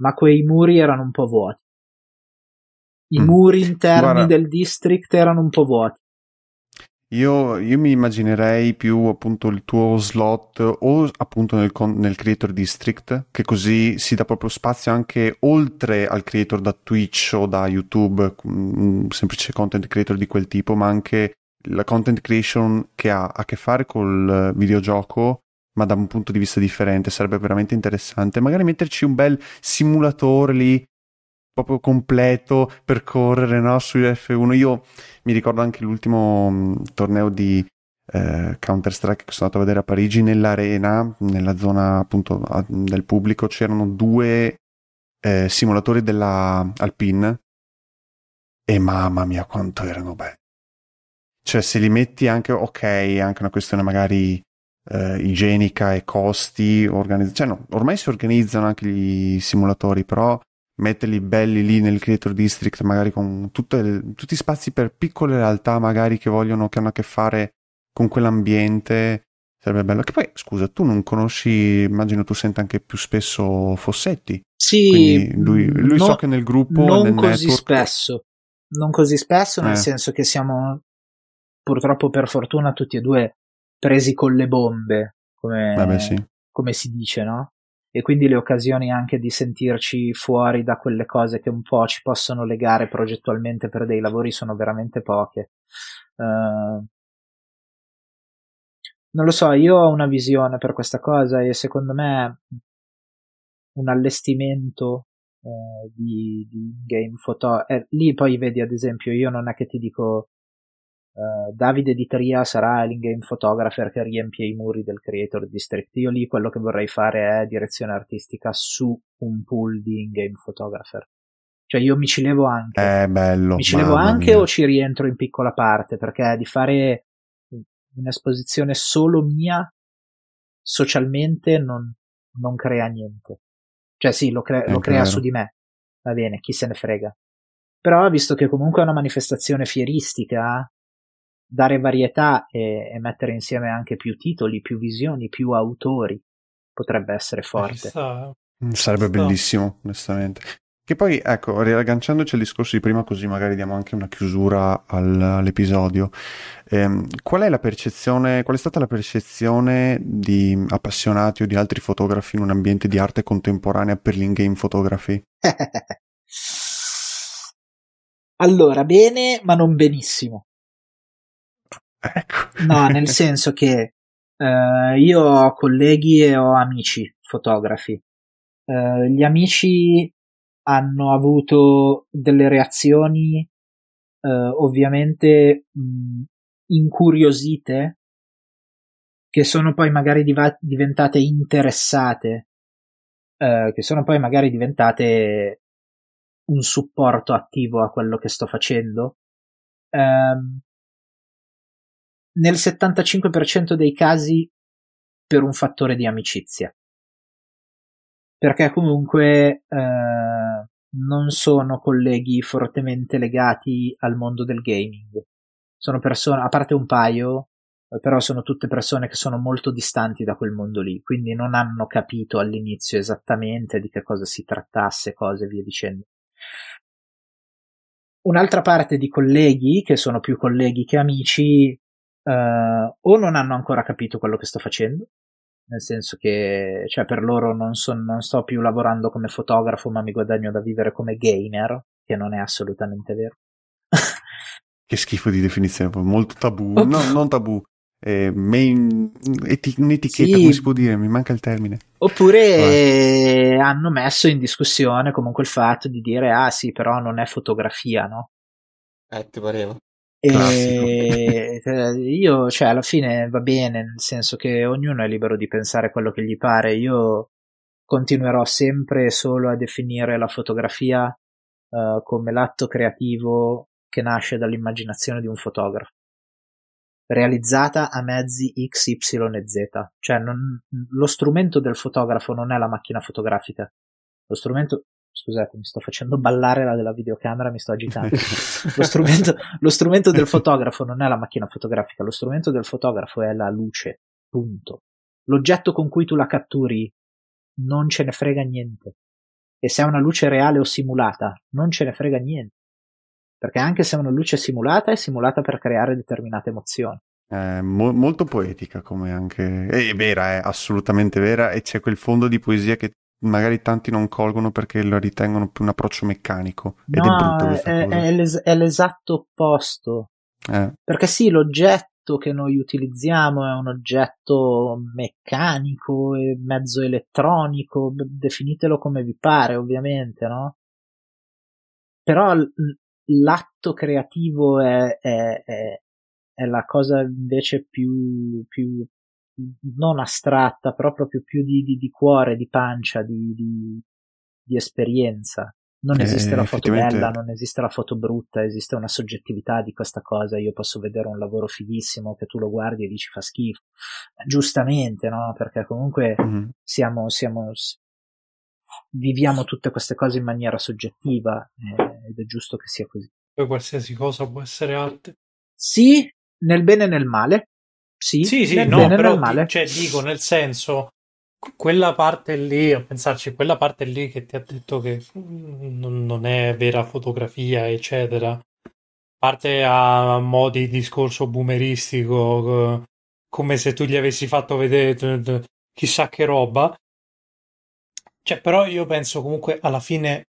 Speaker 2: ma quei muri erano un po' vuoti. I
Speaker 4: Mm.
Speaker 2: muri interni
Speaker 4: Guarda-
Speaker 2: del district erano un po' vuoti.
Speaker 4: Io, io mi immaginerei più appunto il tuo slot o appunto nel, nel Creator District, che così si dà proprio spazio anche oltre al creator da Twitch o da YouTube, un semplice content creator di quel tipo, ma anche la content creation che ha a che fare col videogioco, ma da un punto di vista differente, sarebbe veramente interessante. Magari metterci un bel simulatore lì proprio completo per correre no, su F1. Io mi ricordo anche l'ultimo mh, torneo di eh, Counter Strike che sono andato a vedere a Parigi nell'arena, nella zona appunto a- del pubblico, c'erano due eh, simulatori della Alpine e mamma mia quanto erano belli. Cioè se li metti anche, ok, anche una questione magari eh, igienica e costi, organizz- cioè no, ormai si organizzano anche gli simulatori, però metterli belli lì nel Creator District, magari con tutte tutti spazi per piccole realtà, magari che vogliono, che hanno a che fare con quell'ambiente, sarebbe bello. Che poi, scusa, tu non conosci, immagino tu senta anche più spesso Fossetti.
Speaker 2: Sì,
Speaker 4: Quindi lui, lui
Speaker 2: no-
Speaker 4: so che nel gruppo,
Speaker 2: non
Speaker 4: nel
Speaker 2: così
Speaker 4: network,
Speaker 2: spesso. Non così spesso, nel
Speaker 4: Eh.
Speaker 2: senso che siamo purtroppo per fortuna tutti e due presi con le bombe, come,
Speaker 4: Vabbè, sì.
Speaker 2: come si dice, no? E quindi le occasioni anche di sentirci fuori da quelle cose che un po' ci possono legare progettualmente per dei lavori sono veramente poche. Eh, non lo so, io ho una visione per questa cosa e secondo me un allestimento eh, di, di game photo. eh, lì poi vedi, ad esempio, io non è che ti dico eh, Davide di Tria sarà l'in-game photographer che riempie i muri del Creator District. Io lì quello che vorrei fare è direzione artistica su un pool di in-game photographer. Cioè io mi ci levo anche.
Speaker 4: È bello.
Speaker 2: mi ci levo anche
Speaker 4: mia.
Speaker 2: o ci rientro in piccola parte perché di fare un'esposizione solo mia socialmente non, non crea niente. Cioè sì, lo, cre- lo crea su di me, va bene, chi se ne frega. Però visto che comunque è una manifestazione fieristica, dare varietà e, e mettere insieme anche più titoli, più visioni, più autori potrebbe essere forte.
Speaker 4: Mm, Sarebbe bellissimo, onestamente. Che poi, ecco, riagganciandoci al discorso di prima, così magari diamo anche una chiusura al- all'episodio. Ehm, qual è la percezione, qual è stata la percezione di appassionati o di altri fotografi in un ambiente di arte contemporanea per l'in-game photography? *laughs*
Speaker 2: allora, bene, ma non benissimo.
Speaker 4: Ecco.
Speaker 2: No, nel senso che eh, io ho colleghi e ho amici fotografi. Eh, gli amici hanno avuto delle reazioni eh, ovviamente mh, incuriosite che sono poi magari diva- diventate interessate, eh, che sono poi magari diventate un supporto attivo a quello che sto facendo. Ehm, nel 75% dei casi per un fattore di amicizia. Perché comunque eh, non sono colleghi fortemente legati al mondo del gaming. Sono persone, a parte un paio, eh, però sono tutte persone che sono molto distanti da quel mondo lì, quindi non hanno capito all'inizio esattamente di che cosa si trattasse, cose e via dicendo. Un'altra parte di colleghi, che sono più colleghi che amici, eh, o non hanno ancora capito quello che sto facendo, nel senso che cioè, per loro non, so, non sto più lavorando come fotografo, ma mi guadagno da vivere come gamer, che non è assolutamente vero. *laughs*
Speaker 4: che schifo di definizione, molto tabù, no, non tabù, eh, main, eti- un'etichetta, sì. come si può dire? Mi manca il termine.
Speaker 2: Oppure eh, hanno messo in discussione comunque il fatto di dire, ah sì, però non è fotografia, no?
Speaker 3: Eh, ti pareva.
Speaker 2: E *laughs* io, cioè, alla fine va bene, nel senso che ognuno è libero di pensare quello che gli pare. Io continuerò sempre solo a definire la fotografia uh, come l'atto creativo che nasce dall'immaginazione di un fotografo realizzata a mezzi X, Y e Z. Cioè, non, lo strumento del fotografo non è la macchina fotografica. Lo strumento, scusate, mi sto facendo ballare la della videocamera, mi sto agitando. *laughs* lo, strumento, lo strumento del fotografo non è la macchina fotografica, lo strumento del fotografo è la luce. Punto. L'oggetto con cui tu la catturi non ce ne frega niente. E se è una luce reale o simulata, non ce ne frega niente perché anche se è una luce simulata, è simulata per creare determinate emozioni.
Speaker 4: È mo- molto poetica come anche... È vera, è assolutamente vera e c'è quel fondo di poesia che magari tanti non colgono perché lo ritengono più un approccio meccanico. Ed
Speaker 2: no,
Speaker 4: è brutto questa
Speaker 2: è,
Speaker 4: cosa.
Speaker 2: È, l'es- è l'esatto opposto.
Speaker 4: Eh.
Speaker 2: Perché sì, l'oggetto che noi utilizziamo è un oggetto meccanico e mezzo elettronico, definitelo come vi pare, ovviamente, no? Però l'atto creativo è, è, è, è, la cosa invece più, più non astratta, però proprio più di, di, di cuore, di pancia, di, di, di esperienza. Non esiste eh, la foto bella, non esiste la foto brutta, esiste una soggettività di questa cosa. Io posso vedere un lavoro fighissimo che tu lo guardi e dici fa schifo. Giustamente, no? Perché comunque mm-hmm. siamo, siamo, viviamo tutte queste cose in maniera soggettiva eh, ed è giusto che sia così.
Speaker 1: Poi qualsiasi cosa può essere arte.
Speaker 2: Sì, nel bene e nel male. Sì,
Speaker 1: sì, sì no, però male. Cioè, dico nel senso quella parte lì, a pensarci, quella parte lì che ti ha detto che non è vera fotografia, eccetera, parte a modi di discorso boomeristico, come se tu gli avessi fatto vedere chissà che roba, cioè, però io penso comunque alla fine,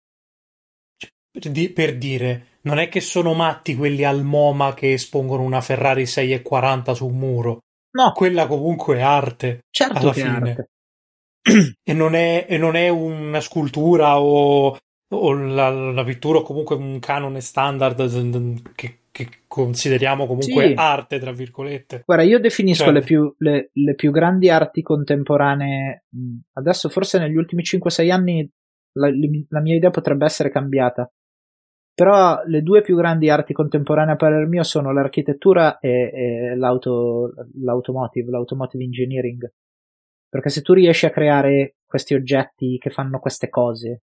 Speaker 1: cioè, per, dire, non è che sono matti quelli al MoMA che espongono una Ferrari 640 su un muro.
Speaker 2: No.
Speaker 1: Quella comunque è arte.
Speaker 2: Certo
Speaker 1: alla
Speaker 2: che
Speaker 1: fine.
Speaker 2: è arte. *clears throat*
Speaker 1: E non è, e non è una scultura o, o la, la, pittura o comunque un canone standard che, che consideriamo comunque
Speaker 2: sì.
Speaker 1: arte, tra virgolette.
Speaker 2: Guarda, io definisco cioè... le, più, le, le, più, grandi arti contemporanee, adesso forse negli ultimi 5-6 anni la, la, mia idea potrebbe essere cambiata, però le due più grandi arti contemporanee a parer mio sono l'architettura e, e l'auto, l'automotive, l'automotive engineering. Perché se tu riesci a creare questi oggetti che fanno queste cose,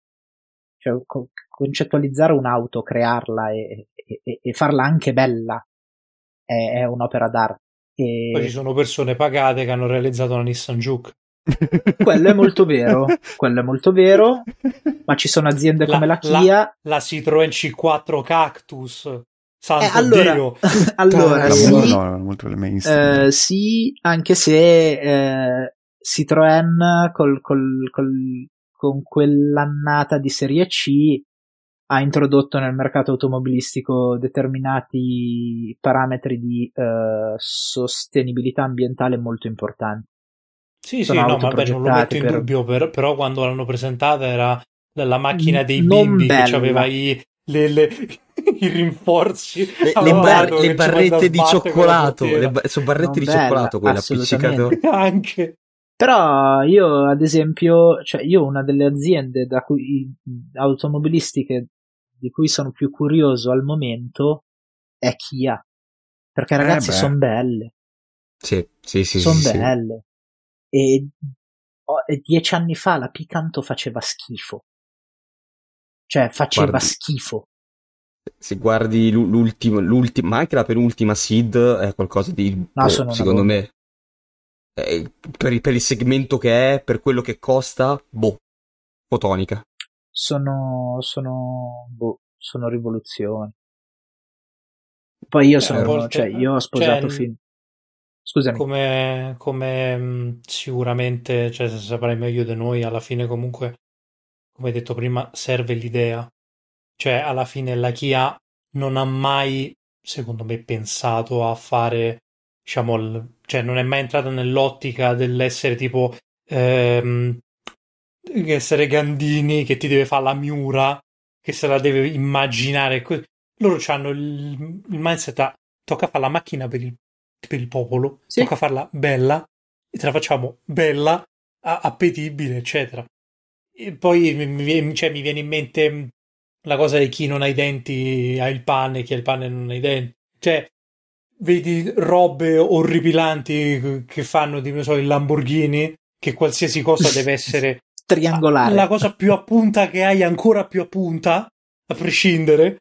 Speaker 2: cioè co- concettualizzare un'auto, crearla e, e, e farla anche bella è, è un'opera d'arte. E...
Speaker 1: Poi ci sono persone pagate che hanno realizzato una Nissan Juke.
Speaker 2: Quello è molto vero, quello è molto vero, ma ci sono aziende come la, la Kia.
Speaker 1: La, la Citroen C4 Cactus. Santo
Speaker 2: eh, allora,
Speaker 1: Dio. *laughs*
Speaker 2: allora sì,
Speaker 4: no,
Speaker 2: eh, sì, anche se eh, Citroen col, col, col, con quell'annata di serie C ha introdotto nel mercato automobilistico determinati parametri di eh, sostenibilità ambientale molto importanti.
Speaker 1: Sì, sì, no, vabbè, non lo metto in per... dubbio, per, però quando l'hanno presentata era la macchina dei bimbi bella. che aveva i, le, le, *laughs* i rinforzi
Speaker 3: le, le, bar, le barrette di cioccolato le, sono barrette non di bella, cioccolato quelle appiccicate *laughs*
Speaker 1: anche
Speaker 2: però io, ad esempio, cioè io una delle aziende da cui, automobilistiche di cui sono più curioso al momento è Kia. Perché ragazzi eh sono belle.
Speaker 3: Sì, sì, sì.
Speaker 2: Sono
Speaker 3: sì, sì.
Speaker 2: belle. E, oh, e dieci anni fa la Picanto faceva schifo. Cioè, faceva
Speaker 3: Guardi.
Speaker 2: schifo.
Speaker 3: Se guardi l'u- l'ultimo, l'ultima, ma anche la penultima Seed è qualcosa di,
Speaker 2: No,
Speaker 3: eh, secondo me, eh, per, il- per il segmento che è, per quello che costa, boh, fotonica.
Speaker 2: Sono, sono, boh, sono rivoluzioni. Poi io
Speaker 1: Eh, a
Speaker 2: sono,
Speaker 1: volte-
Speaker 2: cioè, io ho sposato
Speaker 1: cioè,
Speaker 2: film. Scusami.
Speaker 1: come, come mh, sicuramente cioè, se saprai meglio di noi, alla fine comunque, come detto prima, serve l'idea. Cioè, alla fine la Kia non ha mai, secondo me, pensato a fare, diciamo, il- cioè non è mai entrata nell'ottica dell'essere tipo, ehm, essere Gandini che ti deve fare la Miura, che se la deve immaginare. Loro hanno il, il mindset a tocca fare la macchina per il, per il popolo,
Speaker 2: Sì.
Speaker 1: tocca farla bella e te la facciamo bella, appetibile, eccetera. E poi mi, cioè, mi viene in mente mh, la cosa di chi non ha i denti ha il pane, chi ha il pane non ha i denti. Cioè, vedi robe orripilanti che fanno, di, non so, il Lamborghini, che qualsiasi cosa deve *laughs* essere
Speaker 2: Triangolare.
Speaker 1: la cosa più a punta che hai, ancora più a punta, a prescindere.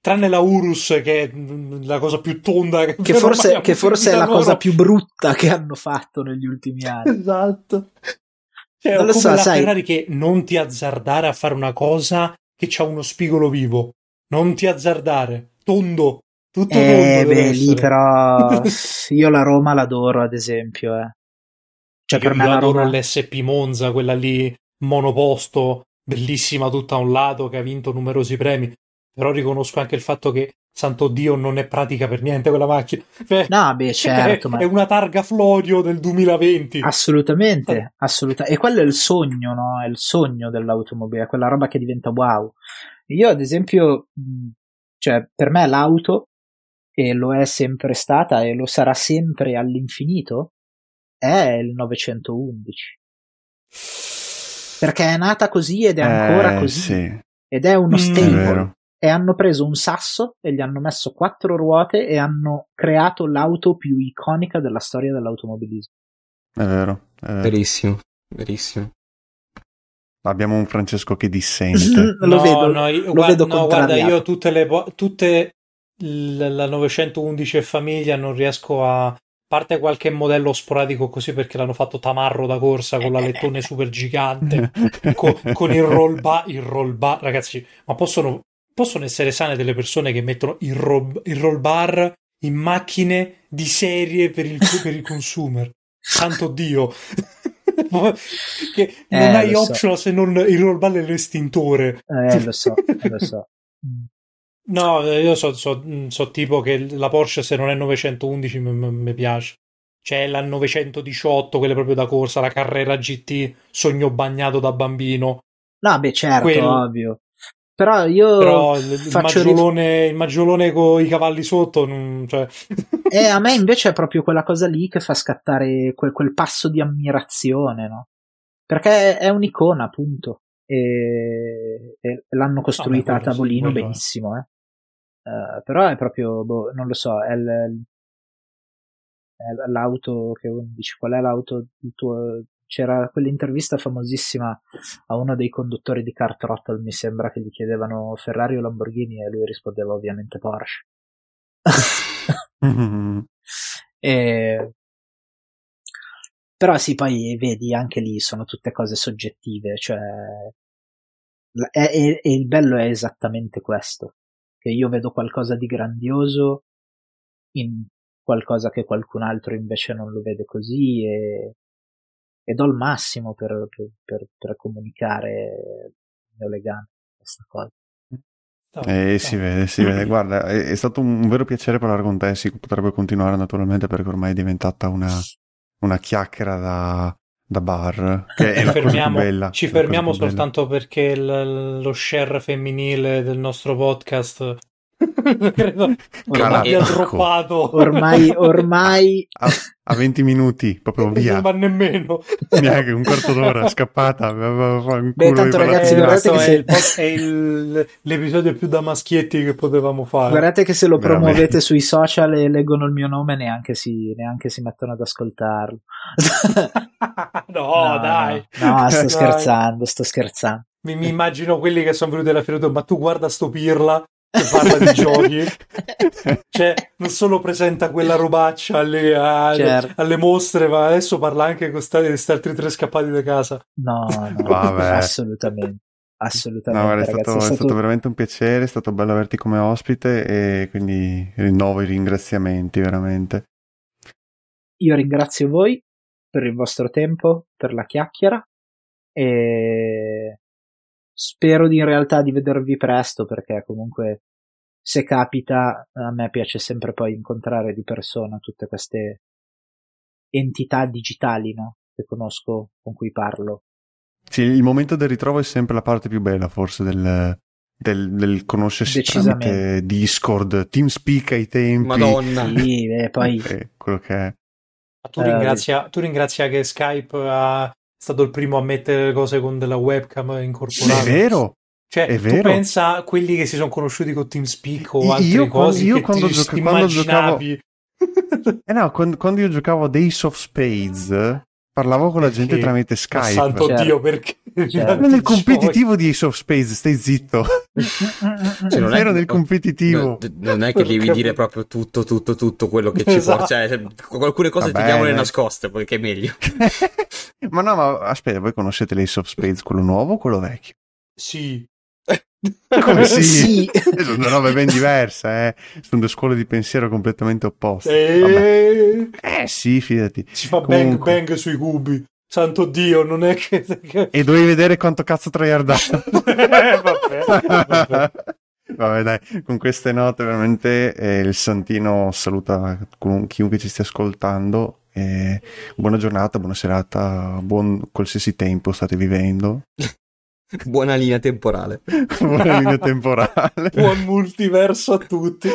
Speaker 1: Tranne la Urus, che è mm, la cosa più tonda che,
Speaker 2: che forse, che forse è la cosa
Speaker 1: loro.
Speaker 2: più brutta che hanno fatto negli ultimi anni.
Speaker 1: Esatto. Cioè,
Speaker 2: Non lo
Speaker 1: come
Speaker 2: so,
Speaker 1: la
Speaker 2: sai-
Speaker 1: Ferrari che non ti azzardare a fare una cosa che c'ha uno spigolo vivo. Non ti azzardare. Tondo. Tutto tondo
Speaker 2: Eh,
Speaker 1: deve
Speaker 2: beh, lì però *laughs* io la Roma l'adoro, ad esempio, eh. Cioè,
Speaker 1: Io,
Speaker 2: per me
Speaker 1: io
Speaker 2: la
Speaker 1: adoro
Speaker 2: Roma...
Speaker 1: l'SP Monza, quella lì monoposto, bellissima tutta a un lato, che ha vinto numerosi premi. Però riconosco anche il fatto che, santo Dio, non è pratica per niente quella macchina. Cioè,
Speaker 2: No, beh, *laughs* certo,
Speaker 1: è,
Speaker 2: ma
Speaker 1: è una targa Florio del 2020.
Speaker 2: assolutamente, *laughs* assolutamente. E quello è il sogno, no? È il sogno dell'automobile, quella roba che diventa wow. Io, ad esempio, cioè, per me l'auto, e lo è sempre stata e lo sarà sempre all'infinito, è il 911. Perché è nata così ed è ancora
Speaker 4: Eh,
Speaker 2: così.
Speaker 4: Sì,
Speaker 2: Ed è uno
Speaker 1: Mm.
Speaker 4: vero.
Speaker 2: E hanno preso un sasso e gli hanno messo quattro ruote e hanno creato l'auto più iconica della storia dell'automobilismo.
Speaker 4: È vero, è vero.
Speaker 3: Verissimo, verissimo.
Speaker 4: Abbiamo un Francesco che dissente. *laughs*
Speaker 2: lo
Speaker 1: no,
Speaker 2: vedo,
Speaker 1: no, io,
Speaker 2: lo
Speaker 1: guarda,
Speaker 2: vedo
Speaker 1: no, guarda, io tutte le tutte l- la 911 e famiglia non riesco a parte qualche modello sporadico così perché l'hanno fatto tamarro da corsa con la lettone *laughs* super gigante *laughs* co- con il roll bar il roll bar ragazzi ma possono, possono essere sane delle persone che mettono il roll, il roll bar in macchine di serie per il, per il consumer santo dio *laughs* che non
Speaker 2: Eh,
Speaker 1: hai
Speaker 2: lo so.
Speaker 1: optional se non il roll bar e l'estintore
Speaker 2: Eh, lo so, lo so. *laughs*
Speaker 1: No, eh, io so, so- mm, so tipo che la Porsche se non è 911 mi- mi mi piace. C'è la 918, quelle proprio da corsa, la Carrera GT, sogno bagnato da bambino.
Speaker 2: No, beh, certo,
Speaker 1: Quel-
Speaker 2: ovvio. Però io
Speaker 1: Però il,
Speaker 2: faccio rif-
Speaker 1: maggiolone, il maggiolone con i cavalli sotto, non- cioè... *laughs*
Speaker 2: E a me *laughs* invece è proprio quella cosa lì che fa scattare quel, quel passo di ammirazione, no? Perché è un'icona, appunto. E, e l'hanno costruita
Speaker 1: Ah,
Speaker 2: a
Speaker 1: beh, sì,
Speaker 2: tavolino
Speaker 1: è.
Speaker 2: benissimo, eh. Eh, però è proprio, boh, non lo so, è, il- è l'auto che dice qual è l'auto tuo... C'era quell'intervista famosissima a uno dei conduttori di Car Throttle, mi sembra che gli chiedevano Ferrari o Lamborghini e lui rispondeva ovviamente Porsche. *laughs* E... Però sì, poi vedi anche lì sono tutte cose soggettive, cioè e, e- e il bello è esattamente questo, che io vedo qualcosa di grandioso in qualcosa che qualcun altro invece non lo vede così e, e do il massimo per, per, per, per comunicare il mio legame a questa cosa.
Speaker 4: Eh, si vede, si vede. *laughs* Guarda, è, è stato un vero piacere parlare con te. Si potrebbe continuare naturalmente perché ormai è diventata una, una chiacchiera da, da bar. Che è
Speaker 1: Ci
Speaker 4: la cosa
Speaker 1: fermiamo,
Speaker 4: bella.
Speaker 1: ci
Speaker 4: cosa
Speaker 1: fermiamo
Speaker 4: più bella.
Speaker 1: soltanto perché il- lo share femminile del nostro podcast *laughs* Credo che
Speaker 2: Ormai-
Speaker 1: abbia
Speaker 3: Ecco.
Speaker 1: droppato.
Speaker 2: Ormai, *laughs* ormai
Speaker 4: A, a 20 minuti, proprio
Speaker 1: Non
Speaker 4: via.
Speaker 1: va nemmeno.
Speaker 4: Neanche un quarto d'ora, scappata.
Speaker 2: Beh, tanto, ragazzi, guardate che
Speaker 1: è,
Speaker 2: se-
Speaker 1: il è il- l'episodio più da maschietti che potevamo fare.
Speaker 2: Guardate che se lo
Speaker 4: Veramente.
Speaker 2: promuovete sui social e leggono il mio nome neanche si, neanche si mettono ad ascoltarlo. *laughs*
Speaker 1: no, dai.
Speaker 2: No, no, sto
Speaker 1: Dai.
Speaker 2: scherzando, sto scherzando.
Speaker 1: Mi, mi immagino quelli che sono venuti alla detto, ma tu guarda sto pirla che parla di giochi. *laughs* Cioè, non solo presenta quella robaccia alle, a-
Speaker 2: Certo.
Speaker 1: alle mostre, ma adesso parla anche con sta- questi altri tre scappati da casa.
Speaker 2: No, *laughs* no,
Speaker 4: Vabbè.
Speaker 2: assolutamente. Assolutamente,
Speaker 4: No, guarda, è,
Speaker 2: ragazzi,
Speaker 4: stato,
Speaker 2: è
Speaker 4: è
Speaker 2: stato-
Speaker 4: stato veramente un piacere, è stato bello averti come ospite e quindi rinnovo i ringraziamenti veramente.
Speaker 2: Io ringrazio voi per il vostro tempo, per la chiacchiera e spero di in realtà di vedervi presto perché comunque se capita a me piace sempre poi incontrare di persona tutte queste entità digitali no? che conosco, con cui parlo.
Speaker 4: Sì, il momento del ritrovo è sempre la parte più bella forse del, del, del conoscersi tramite Discord, TeamSpeak ai tempi.
Speaker 3: Madonna.
Speaker 2: Sì, e poi *laughs*
Speaker 4: Eh, quello che è.
Speaker 1: Tu,
Speaker 2: Eh,
Speaker 1: ringrazia, tu ringrazia che Skype ha- stato il primo a mettere le cose con della webcam incorporata.
Speaker 4: è vero.
Speaker 1: Cioè,
Speaker 4: è
Speaker 1: tu
Speaker 4: vero.
Speaker 1: pensa a quelli che si sono conosciuti con TeamSpeak o
Speaker 4: Io
Speaker 1: altre
Speaker 4: quando-
Speaker 1: cose
Speaker 4: io
Speaker 1: che
Speaker 4: quando
Speaker 1: ti
Speaker 4: gioca-
Speaker 1: ti
Speaker 4: quando
Speaker 1: immaginavi. *laughs*
Speaker 4: Eh no, quando, quando io giocavo a Days of Spades, parlavo con la gente tramite Skype.
Speaker 1: santo
Speaker 2: Certo.
Speaker 1: Dio, perché
Speaker 2: Certo.
Speaker 4: Nel competitivo di Ace of Spades, stai zitto.
Speaker 3: Cioè, non è-
Speaker 4: Ero nel competitivo.
Speaker 3: No, non è che devi dire proprio tutto, tutto, tutto quello che ci
Speaker 1: Esatto.
Speaker 3: porta. Cioè, alcune cose
Speaker 4: Vabbè,
Speaker 3: teniamole
Speaker 4: dai.
Speaker 3: nascoste, perché è meglio. *laughs*
Speaker 4: ma no, ma aspetta, voi conoscete l'Ace of Spades, quello nuovo o quello vecchio?
Speaker 1: Sì.
Speaker 4: Come *laughs* sì?
Speaker 2: Sì.
Speaker 4: Sono due robe ben diverse, eh. Sono due scuole di pensiero completamente opposte.
Speaker 1: E...
Speaker 4: Eh sì, fidati.
Speaker 1: Si fa bang
Speaker 4: Comunque.
Speaker 1: bang sui cubi. Santo Dio, non è che... *laughs*
Speaker 4: E dovevi vedere quanto cazzo tryhardato.
Speaker 1: Eh, vabbè, vabbè. *laughs*
Speaker 4: Vabbè, dai, con queste note veramente eh, il Santino saluta chiunque ci stia ascoltando. E buona giornata, buona serata, buon qualsiasi tempo state vivendo. *laughs*
Speaker 3: Buona linea temporale. *laughs*
Speaker 4: Buona linea temporale. *laughs*
Speaker 1: Buon multiverso a tutti.